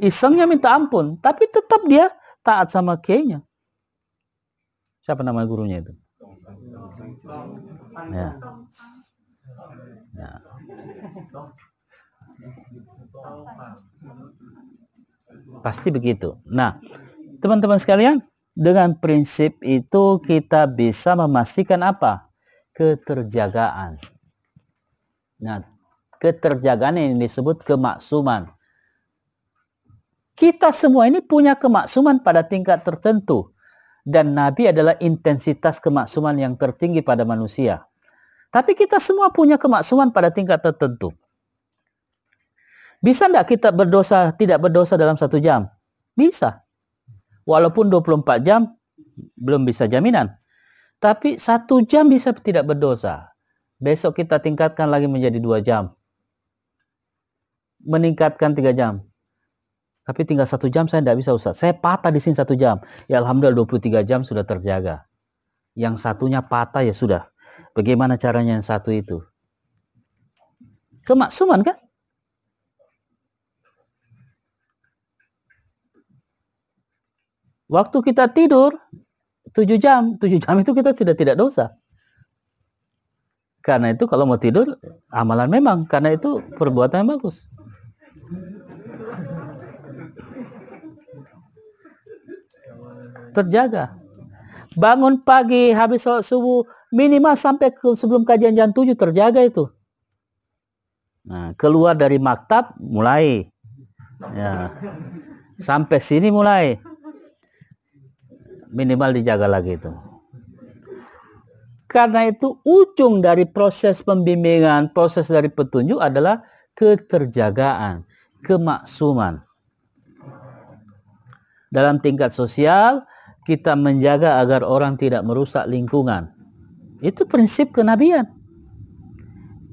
isengnya minta ampun, tapi tetap dia taat sama kiainya. Siapa nama gurunya itu? Ya. ya. Pasti begitu. Nah, teman-teman sekalian, dengan prinsip itu kita bisa memastikan apa? Keterjagaan. Nah, keterjagaan ini disebut kemaksuman. Kita semua ini punya kemaksuman pada tingkat tertentu. Dan Nabi adalah intensitas kemaksuman yang tertinggi pada manusia. Tapi kita semua punya kemaksuman pada tingkat tertentu. Bisa tidak kita berdosa, tidak berdosa dalam satu jam? Bisa. Walaupun 24 jam, belum bisa jaminan. Tapi satu jam bisa tidak berdosa. Besok kita tingkatkan lagi menjadi dua jam. Meningkatkan tiga jam tapi tinggal satu jam saya tidak bisa Ustaz. Saya patah di sini satu jam. Ya Alhamdulillah 23 jam sudah terjaga. Yang satunya patah ya sudah. Bagaimana caranya yang satu itu? Kemaksuman kan? Waktu kita tidur 7 jam, 7 jam itu kita sudah tidak dosa. Karena itu kalau mau tidur amalan memang karena itu perbuatan yang bagus. terjaga. Bangun pagi, habis sholat subuh, minimal sampai ke sebelum kajian jam 7 terjaga itu. Nah, keluar dari maktab mulai. Ya. Sampai sini mulai. Minimal dijaga lagi itu. Karena itu ujung dari proses pembimbingan, proses dari petunjuk adalah keterjagaan, kemaksuman. Dalam tingkat sosial, kita menjaga agar orang tidak merusak lingkungan. Itu prinsip kenabian.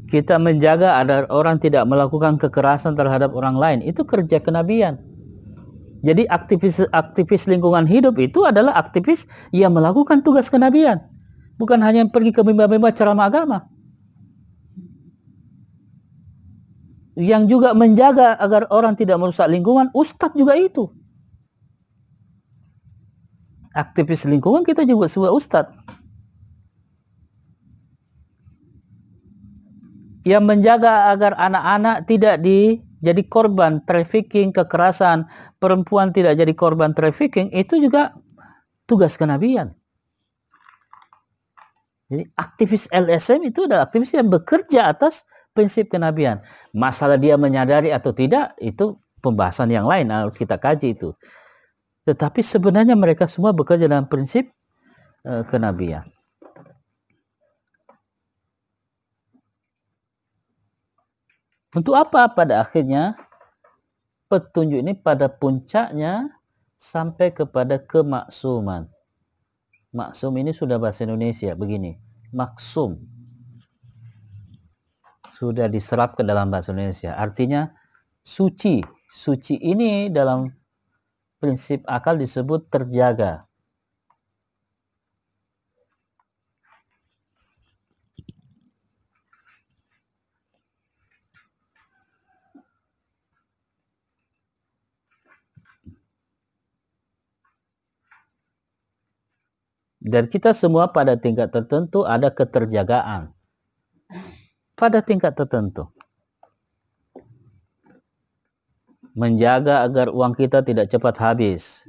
Kita menjaga agar orang tidak melakukan kekerasan terhadap orang lain. Itu kerja kenabian. Jadi aktivis aktivis lingkungan hidup itu adalah aktivis yang melakukan tugas kenabian. Bukan hanya pergi ke mimbar-mimbar ceramah agama. Yang juga menjaga agar orang tidak merusak lingkungan, ustadz juga itu aktivis lingkungan kita juga sebuah ustadz yang menjaga agar anak-anak tidak di jadi korban trafficking kekerasan perempuan tidak jadi korban trafficking itu juga tugas kenabian. Jadi aktivis LSM itu adalah aktivis yang bekerja atas prinsip kenabian. Masalah dia menyadari atau tidak itu pembahasan yang lain harus kita kaji itu. Tetapi sebenarnya mereka semua bekerja dalam prinsip uh, kenabian. Untuk apa pada akhirnya petunjuk ini pada puncaknya sampai kepada kemaksuman. Maksum ini sudah bahasa Indonesia begini. Maksum. Sudah diserap ke dalam bahasa Indonesia. Artinya suci. Suci ini dalam prinsip akal disebut terjaga. Dan kita semua pada tingkat tertentu ada keterjagaan. Pada tingkat tertentu. menjaga agar uang kita tidak cepat habis.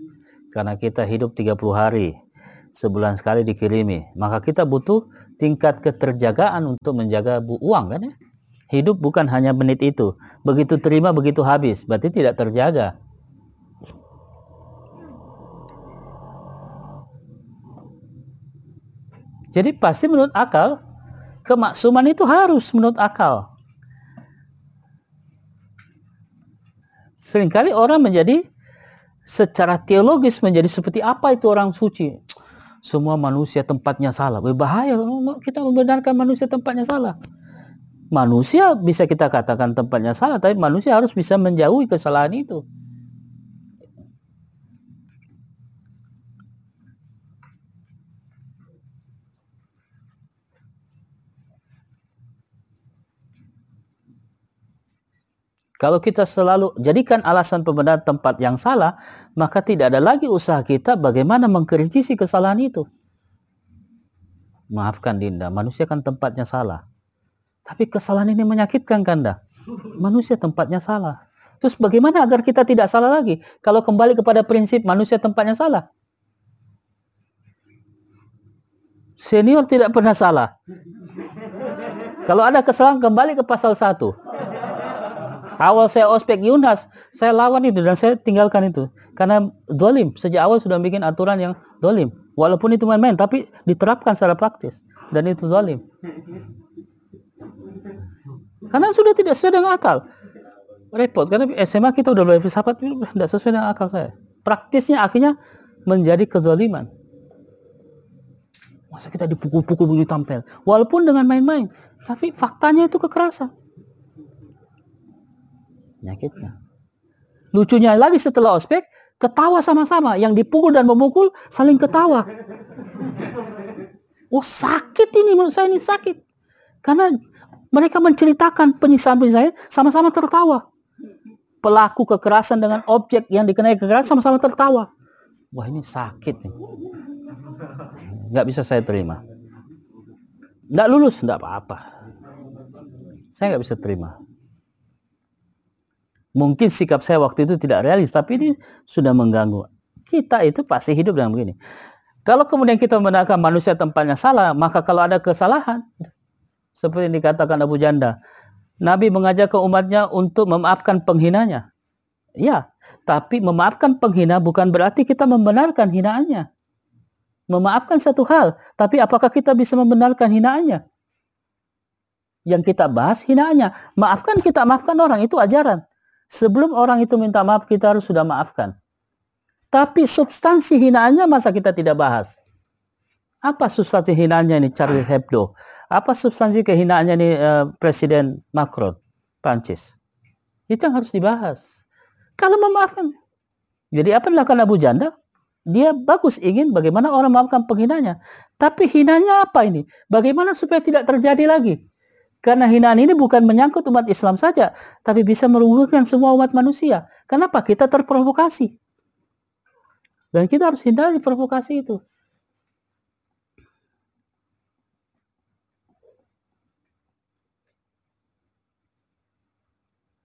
karena kita hidup 30 hari sebulan sekali dikirimi maka kita butuh tingkat keterjagaan untuk menjaga uang kan ya hidup bukan hanya menit itu begitu terima begitu habis berarti tidak terjaga jadi pasti menurut akal kemaksuman itu harus menurut akal sering kali orang menjadi secara teologis menjadi seperti apa itu orang suci. Semua manusia tempatnya salah. Berbahaya kita membenarkan manusia tempatnya salah. Manusia bisa kita katakan tempatnya salah, tapi manusia harus bisa menjauhi kesalahan itu. Kalau kita selalu jadikan alasan pembenaran tempat yang salah, maka tidak ada lagi usaha kita bagaimana mengkritisi kesalahan itu. Maafkan Dinda, manusia kan tempatnya salah. Tapi kesalahan ini menyakitkan Kanda. Manusia tempatnya salah. Terus bagaimana agar kita tidak salah lagi? Kalau kembali kepada prinsip manusia tempatnya salah. Senior tidak pernah salah. Kalau ada kesalahan kembali ke pasal 1 Awal saya ospek Yunas, saya lawan itu dan saya tinggalkan itu. Karena dolim, sejak awal sudah bikin aturan yang dolim. Walaupun itu main-main, tapi diterapkan secara praktis. Dan itu dolim. Karena sudah tidak sesuai dengan akal. Repot, karena SMA kita udah belajar filsafat, tidak sesuai dengan akal saya. Praktisnya akhirnya menjadi kezaliman. Masa kita dipukul-pukul begitu tampil. Walaupun dengan main-main. Tapi faktanya itu kekerasan penyakitnya. Lucunya lagi setelah ospek, ketawa sama-sama. Yang dipukul dan memukul saling ketawa. Oh sakit ini menurut saya ini sakit. Karena mereka menceritakan penyiksaan-penyiksaan sama-sama tertawa. Pelaku kekerasan dengan objek yang dikenai kekerasan sama-sama tertawa. Wah ini sakit nih. Nggak bisa saya terima. Nggak lulus, nggak apa-apa. Saya nggak bisa terima. Mungkin sikap saya waktu itu tidak realis, tapi ini sudah mengganggu. Kita itu pasti hidup dengan begini. Kalau kemudian kita membenarkan manusia tempatnya salah, maka kalau ada kesalahan, seperti yang dikatakan Abu Janda, Nabi mengajak ke umatnya untuk memaafkan penghinanya. Ya, tapi memaafkan penghina bukan berarti kita membenarkan hinaannya. Memaafkan satu hal, tapi apakah kita bisa membenarkan hinaannya? Yang kita bahas hinaannya. Maafkan kita, maafkan orang, itu ajaran. Sebelum orang itu minta maaf, kita harus sudah maafkan. Tapi substansi hinaannya masa kita tidak bahas? Apa substansi hinaannya ini Charlie Hebdo? Apa substansi kehinaannya ini uh, Presiden Macron, Prancis? Itu yang harus dibahas. Kalau memaafkan. Jadi apa dilakukan Abu Janda? Dia bagus ingin bagaimana orang memaafkan penghinanya. Tapi hinanya apa ini? Bagaimana supaya tidak terjadi lagi? Karena hinaan ini bukan menyangkut umat Islam saja, tapi bisa merugikan semua umat manusia. Kenapa? Kita terprovokasi. Dan kita harus hindari provokasi itu.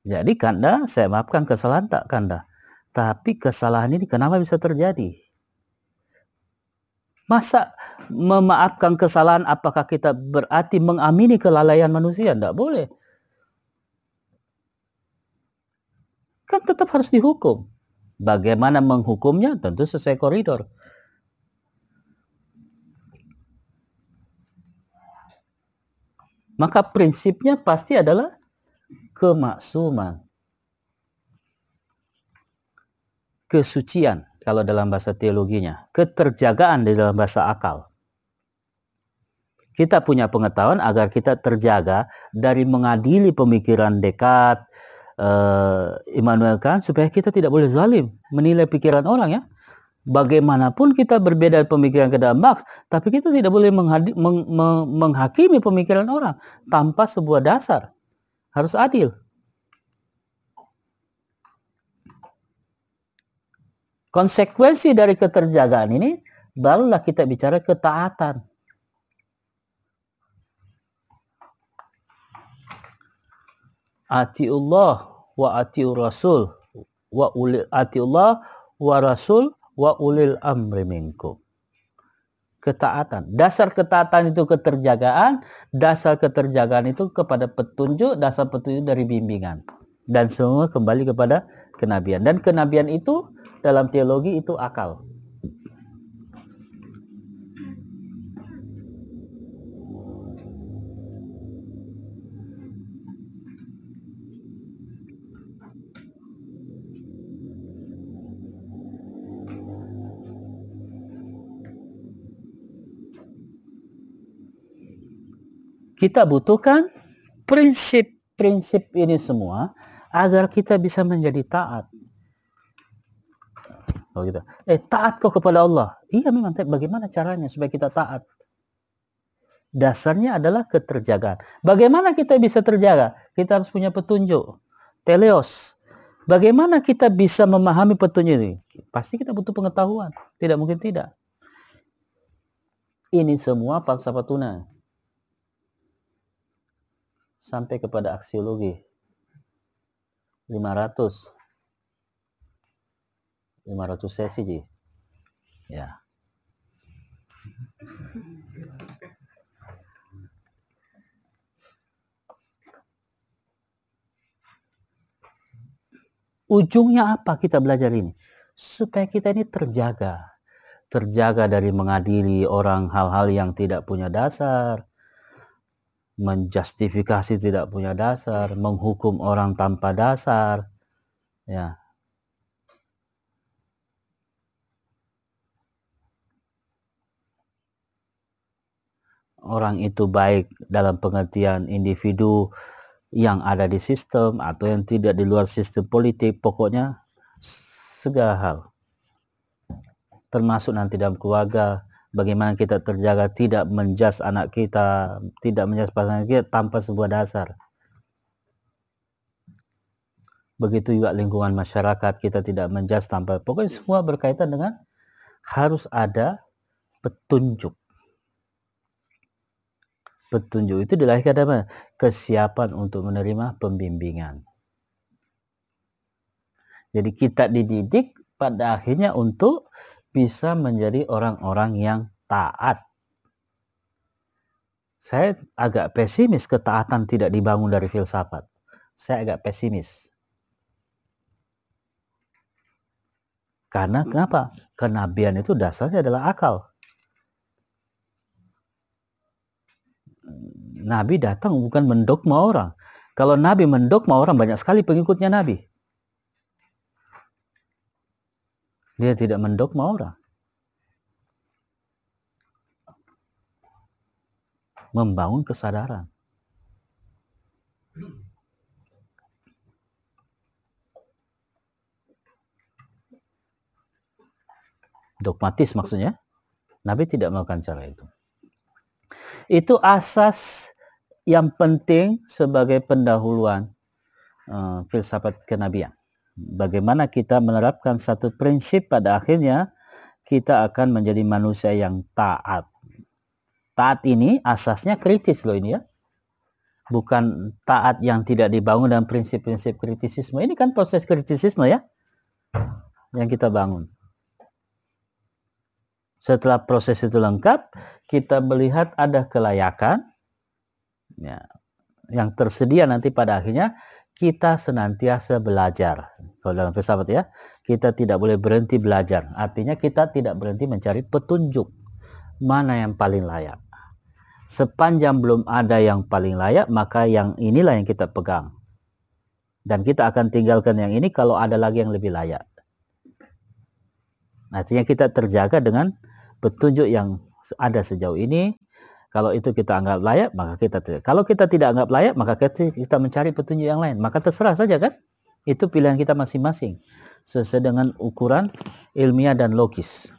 Jadi kanda, saya maafkan kesalahan tak kanda. Tapi kesalahan ini kenapa bisa terjadi? Masa memaafkan kesalahan apakah kita berarti mengamini kelalaian manusia? Tidak boleh. Kan tetap harus dihukum. Bagaimana menghukumnya? Tentu sesuai koridor. Maka prinsipnya pasti adalah kemaksuman. Kesucian kalau dalam bahasa teologinya, keterjagaan di dalam bahasa akal. Kita punya pengetahuan agar kita terjaga dari mengadili pemikiran dekat uh, Immanuel Kant supaya kita tidak boleh zalim menilai pikiran orang ya. Bagaimanapun kita berbeda pemikiran ke dalam Marx, tapi kita tidak boleh menghadi, meng, meng, menghakimi pemikiran orang tanpa sebuah dasar. Harus adil. Konsekuensi dari keterjagaan ini barulah kita bicara ketaatan. Atiullah wa atiu rasul wa uli atiullah wa rasul wa ulil amri minkum. Ketaatan. Dasar ketaatan itu keterjagaan, dasar keterjagaan itu kepada petunjuk, dasar petunjuk dari bimbingan. Dan semua kembali kepada kenabian. Dan kenabian itu dalam teologi itu akal. kita butuhkan prinsip-prinsip ini semua agar kita bisa menjadi taat. Oh gitu. Eh taat kok kepada Allah. Iya memang. Tapi bagaimana caranya supaya kita taat? Dasarnya adalah keterjagaan. Bagaimana kita bisa terjaga? Kita harus punya petunjuk. Teleos. Bagaimana kita bisa memahami petunjuk ini? Pasti kita butuh pengetahuan. Tidak mungkin tidak. Ini semua falsafah tuna sampai kepada aksiologi 500 500 sesi Ji. ya ujungnya apa kita belajar ini supaya kita ini terjaga terjaga dari mengadili orang hal-hal yang tidak punya dasar menjustifikasi tidak punya dasar, menghukum orang tanpa dasar, ya. Orang itu baik dalam pengertian individu yang ada di sistem atau yang tidak di luar sistem politik, pokoknya segala hal. Termasuk nanti dalam keluarga, bagaimana kita terjaga tidak menjas anak kita, tidak menjas pasangan kita tanpa sebuah dasar. Begitu juga lingkungan masyarakat kita tidak menjas tanpa pokoknya semua berkaitan dengan harus ada petunjuk. Petunjuk itu dilahirkan dari Kesiapan untuk menerima pembimbingan. Jadi kita dididik pada akhirnya untuk bisa menjadi orang-orang yang taat. Saya agak pesimis ketaatan tidak dibangun dari filsafat. Saya agak pesimis. Karena kenapa? Kenabian itu dasarnya adalah akal. Nabi datang bukan mendogma orang. Kalau Nabi mendogma orang, banyak sekali pengikutnya Nabi. Dia tidak mendogma orang. Membangun kesadaran. Dogmatis maksudnya. Nabi tidak melakukan cara itu. Itu asas yang penting sebagai pendahuluan uh, filsafat kenabian bagaimana kita menerapkan satu prinsip pada akhirnya kita akan menjadi manusia yang taat. Taat ini asasnya kritis loh ini ya. Bukan taat yang tidak dibangun dalam prinsip-prinsip kritisisme. Ini kan proses kritisisme ya yang kita bangun. Setelah proses itu lengkap, kita melihat ada kelayakan ya, yang tersedia nanti pada akhirnya kita senantiasa belajar. Kalau dalam filsafat ya, kita tidak boleh berhenti belajar. Artinya kita tidak berhenti mencari petunjuk mana yang paling layak. Sepanjang belum ada yang paling layak, maka yang inilah yang kita pegang. Dan kita akan tinggalkan yang ini kalau ada lagi yang lebih layak. Artinya kita terjaga dengan petunjuk yang ada sejauh ini kalau itu kita anggap layak, maka kita tidak. Kalau kita tidak anggap layak, maka kita mencari petunjuk yang lain. Maka terserah saja kan? Itu pilihan kita masing-masing. Sesuai dengan ukuran ilmiah dan logis.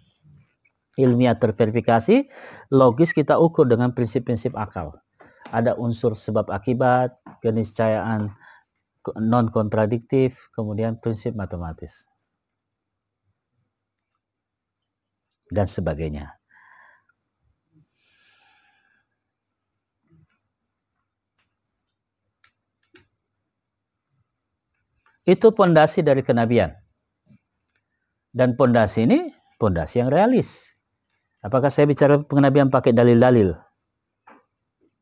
Ilmiah terverifikasi, logis kita ukur dengan prinsip-prinsip akal. Ada unsur sebab akibat, keniscayaan non kontradiktif, kemudian prinsip matematis. Dan sebagainya. Itu pondasi dari kenabian. Dan pondasi ini pondasi yang realis. Apakah saya bicara pengenabian pakai dalil-dalil?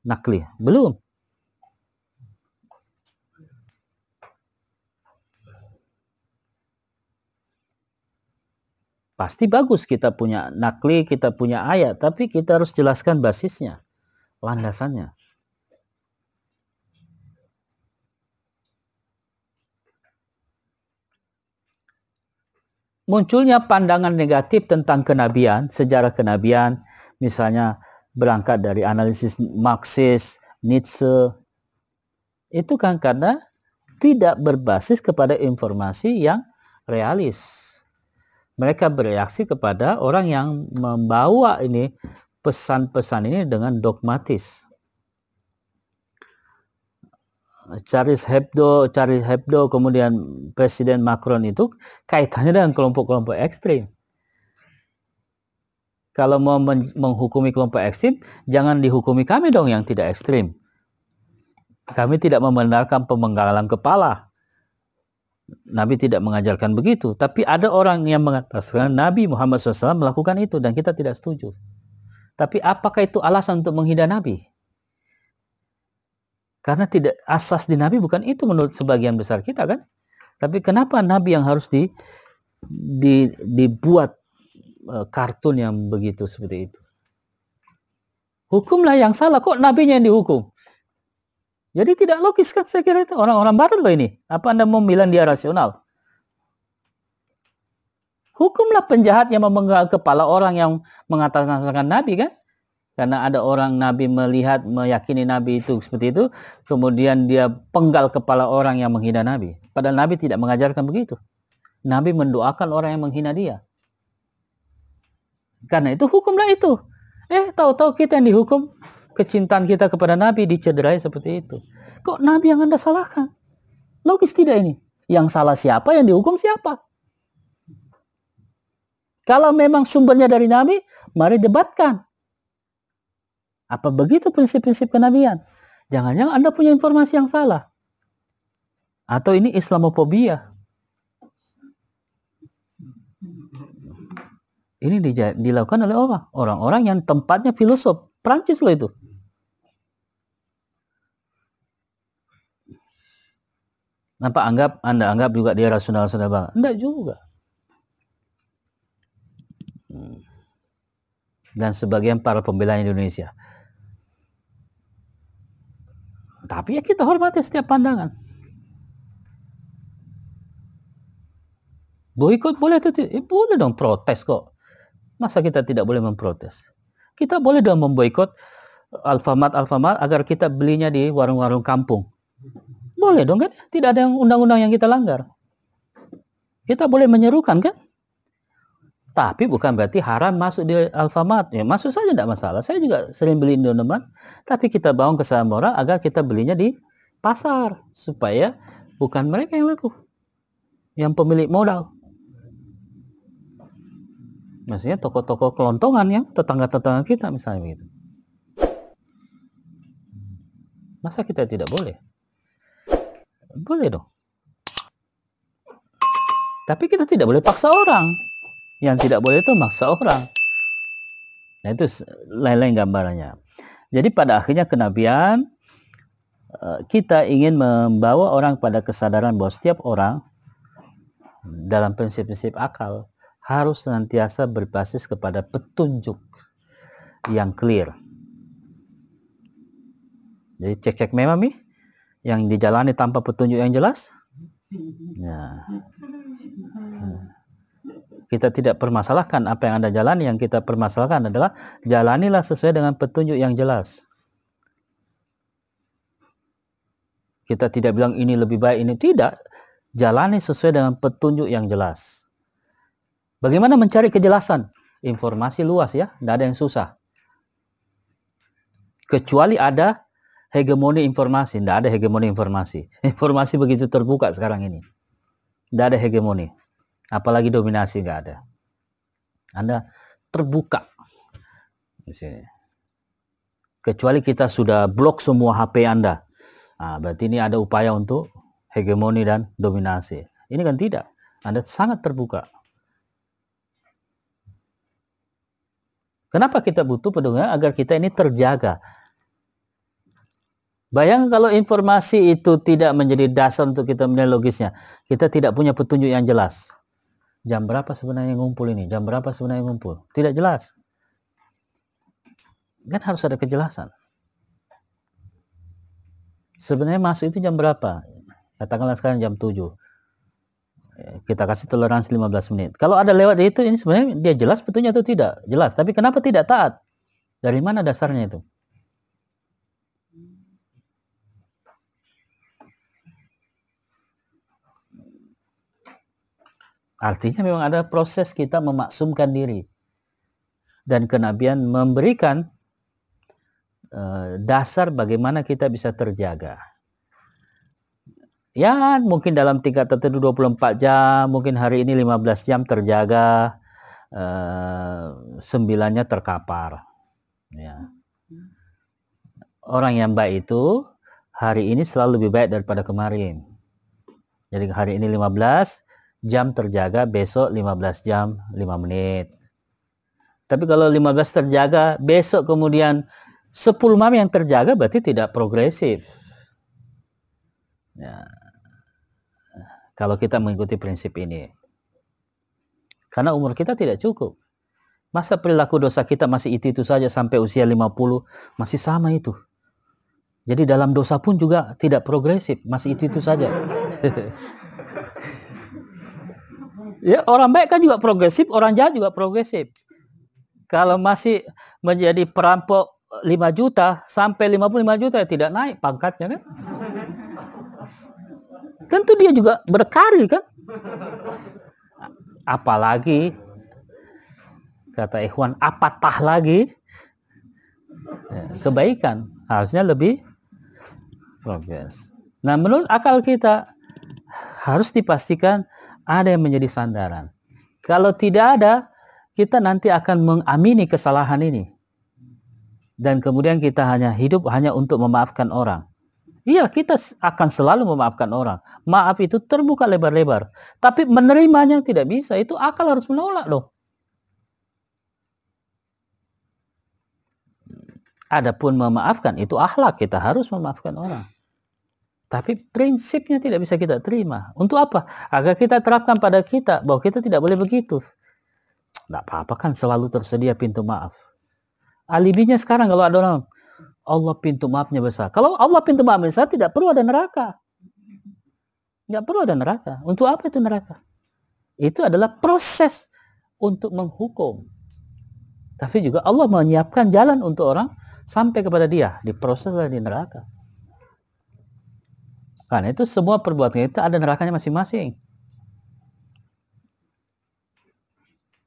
Nakli? Belum. Pasti bagus kita punya nakli, kita punya ayat, tapi kita harus jelaskan basisnya, landasannya. munculnya pandangan negatif tentang kenabian, sejarah kenabian, misalnya berangkat dari analisis Marxis, Nietzsche, itu kan karena tidak berbasis kepada informasi yang realis. Mereka bereaksi kepada orang yang membawa ini pesan-pesan ini dengan dogmatis. Charles Hebdo, Charles Hebdo, kemudian Presiden Macron itu kaitannya dengan kelompok-kelompok ekstrim. Kalau mau menghukumi kelompok ekstrim, jangan dihukumi kami dong yang tidak ekstrim. Kami tidak membenarkan pemenggalan kepala. Nabi tidak mengajarkan begitu. Tapi ada orang yang mengatakan Nabi Muhammad SAW melakukan itu dan kita tidak setuju. Tapi apakah itu alasan untuk menghina Nabi? Karena tidak asas di Nabi bukan itu menurut sebagian besar kita kan. Tapi kenapa Nabi yang harus di, di dibuat uh, kartun yang begitu seperti itu? Hukumlah yang salah kok nabinya yang dihukum. Jadi tidak logis kan saya kira itu orang-orang barat loh ini. Apa Anda mau bilang dia rasional? Hukumlah penjahat yang memenggal kepala orang yang mengatakan Nabi kan? karena ada orang Nabi melihat meyakini Nabi itu seperti itu kemudian dia penggal kepala orang yang menghina Nabi padahal Nabi tidak mengajarkan begitu Nabi mendoakan orang yang menghina dia karena itu hukumlah itu eh tahu-tahu kita yang dihukum kecintaan kita kepada Nabi dicederai seperti itu kok Nabi yang anda salahkan logis tidak ini yang salah siapa yang dihukum siapa kalau memang sumbernya dari Nabi mari debatkan apa begitu prinsip-prinsip kenabian? Jangan-jangan Anda punya informasi yang salah. Atau ini Islamofobia. Ini dilakukan oleh orang. Orang-orang yang tempatnya filosof. Prancis loh itu. Kenapa anggap Anda anggap juga dia rasional sudah bang? Enggak juga. Hmm. Dan sebagian para pembela Indonesia Tapi ya kita hormati setiap pandangan. Boikot boleh atau tidak? Eh, boleh dong protes kok. Masa kita tidak boleh memprotes? Kita boleh dong memboikot Alfamart Alfamart agar kita belinya di warung-warung kampung. Boleh dong kan? Tidak ada yang undang-undang yang kita langgar. Kita boleh menyerukan kan? Tapi bukan berarti haram masuk di Alfamart. Ya, masuk saja tidak masalah. Saya juga sering beli Indomaret. Tapi kita bangun kesalahan moral agar kita belinya di pasar. Supaya bukan mereka yang laku. Yang pemilik modal. Maksudnya toko-toko kelontongan yang tetangga-tetangga kita misalnya begitu. Masa kita tidak boleh? Boleh dong. Tapi kita tidak boleh paksa orang. Yang tidak boleh itu maksa orang. Nah itu lain-lain gambarannya. Jadi pada akhirnya kenabian eh, kita ingin membawa orang pada kesadaran bahwa setiap orang dalam prinsip-prinsip akal harus senantiasa berbasis kepada petunjuk yang clear. Jadi cek-cek memang nih yang dijalani tanpa petunjuk yang jelas. Nah, kita tidak permasalahkan apa yang Anda jalani, yang kita permasalahkan adalah jalanilah sesuai dengan petunjuk yang jelas. Kita tidak bilang ini lebih baik, ini tidak. Jalani sesuai dengan petunjuk yang jelas. Bagaimana mencari kejelasan? Informasi luas ya, tidak ada yang susah. Kecuali ada hegemoni informasi, tidak ada hegemoni informasi. Informasi begitu terbuka sekarang ini. Tidak ada hegemoni apalagi dominasi nggak ada anda terbuka di sini kecuali kita sudah blok semua HP Anda nah, berarti ini ada upaya untuk hegemoni dan dominasi ini kan tidak Anda sangat terbuka Kenapa kita butuh pedoman? Agar kita ini terjaga. Bayangkan kalau informasi itu tidak menjadi dasar untuk kita menilai logisnya. Kita tidak punya petunjuk yang jelas. Jam berapa sebenarnya ngumpul ini? Jam berapa sebenarnya ngumpul? Tidak jelas. Kan harus ada kejelasan. Sebenarnya masuk itu jam berapa? Katakanlah sekarang jam 7 kita kasih toleransi 15 menit. Kalau ada lewat itu, ini sebenarnya dia jelas betulnya atau tidak? Jelas. Tapi kenapa tidak taat? Dari mana dasarnya itu? Artinya memang ada proses kita memaksumkan diri. Dan kenabian memberikan uh, dasar bagaimana kita bisa terjaga ya mungkin dalam tingkat tertentu 24 jam, mungkin hari ini 15 jam terjaga, eh, sembilannya terkapar. Ya. Orang yang baik itu hari ini selalu lebih baik daripada kemarin. Jadi hari ini 15 jam terjaga, besok 15 jam 5 menit. Tapi kalau 15 terjaga, besok kemudian 10 malam yang terjaga berarti tidak progresif. Ya kalau kita mengikuti prinsip ini. Karena umur kita tidak cukup. Masa perilaku dosa kita masih itu-itu saja sampai usia 50 masih sama itu. Jadi dalam dosa pun juga tidak progresif, masih itu-itu saja. ya, orang baik kan juga progresif, orang jahat juga progresif. Kalau masih menjadi perampok 5 juta sampai 55 juta ya tidak naik pangkatnya kan? Tentu dia juga berkarir kan? Apalagi kata Ikhwan apatah lagi? Ya, kebaikan harusnya lebih progres nah menurut akal kita harus dipastikan ada yang menjadi sandaran. Kalau tidak ada kita nanti akan mengamini kesalahan ini. Dan kemudian kita hanya hidup hanya untuk memaafkan orang Iya, kita akan selalu memaafkan orang. Maaf itu terbuka lebar-lebar. Tapi menerimanya tidak bisa. Itu akal harus menolak loh. Adapun memaafkan, itu akhlak. Kita harus memaafkan orang. Tapi prinsipnya tidak bisa kita terima. Untuk apa? Agar kita terapkan pada kita bahwa kita tidak boleh begitu. Tidak apa-apa kan selalu tersedia pintu maaf. Alibinya sekarang kalau ada orang, Allah pintu maafnya besar. Kalau Allah pintu maafnya besar, tidak perlu ada neraka. Tidak perlu ada neraka. Untuk apa itu neraka? Itu adalah proses untuk menghukum. Tapi juga Allah menyiapkan jalan untuk orang sampai kepada dia. di proses di neraka. Karena itu semua perbuatan itu ada nerakanya masing-masing.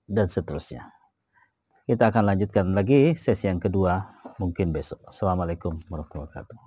Dan seterusnya. Kita akan lanjutkan lagi sesi yang kedua mungkin besok. Assalamualaikum warahmatullahi wabarakatuh.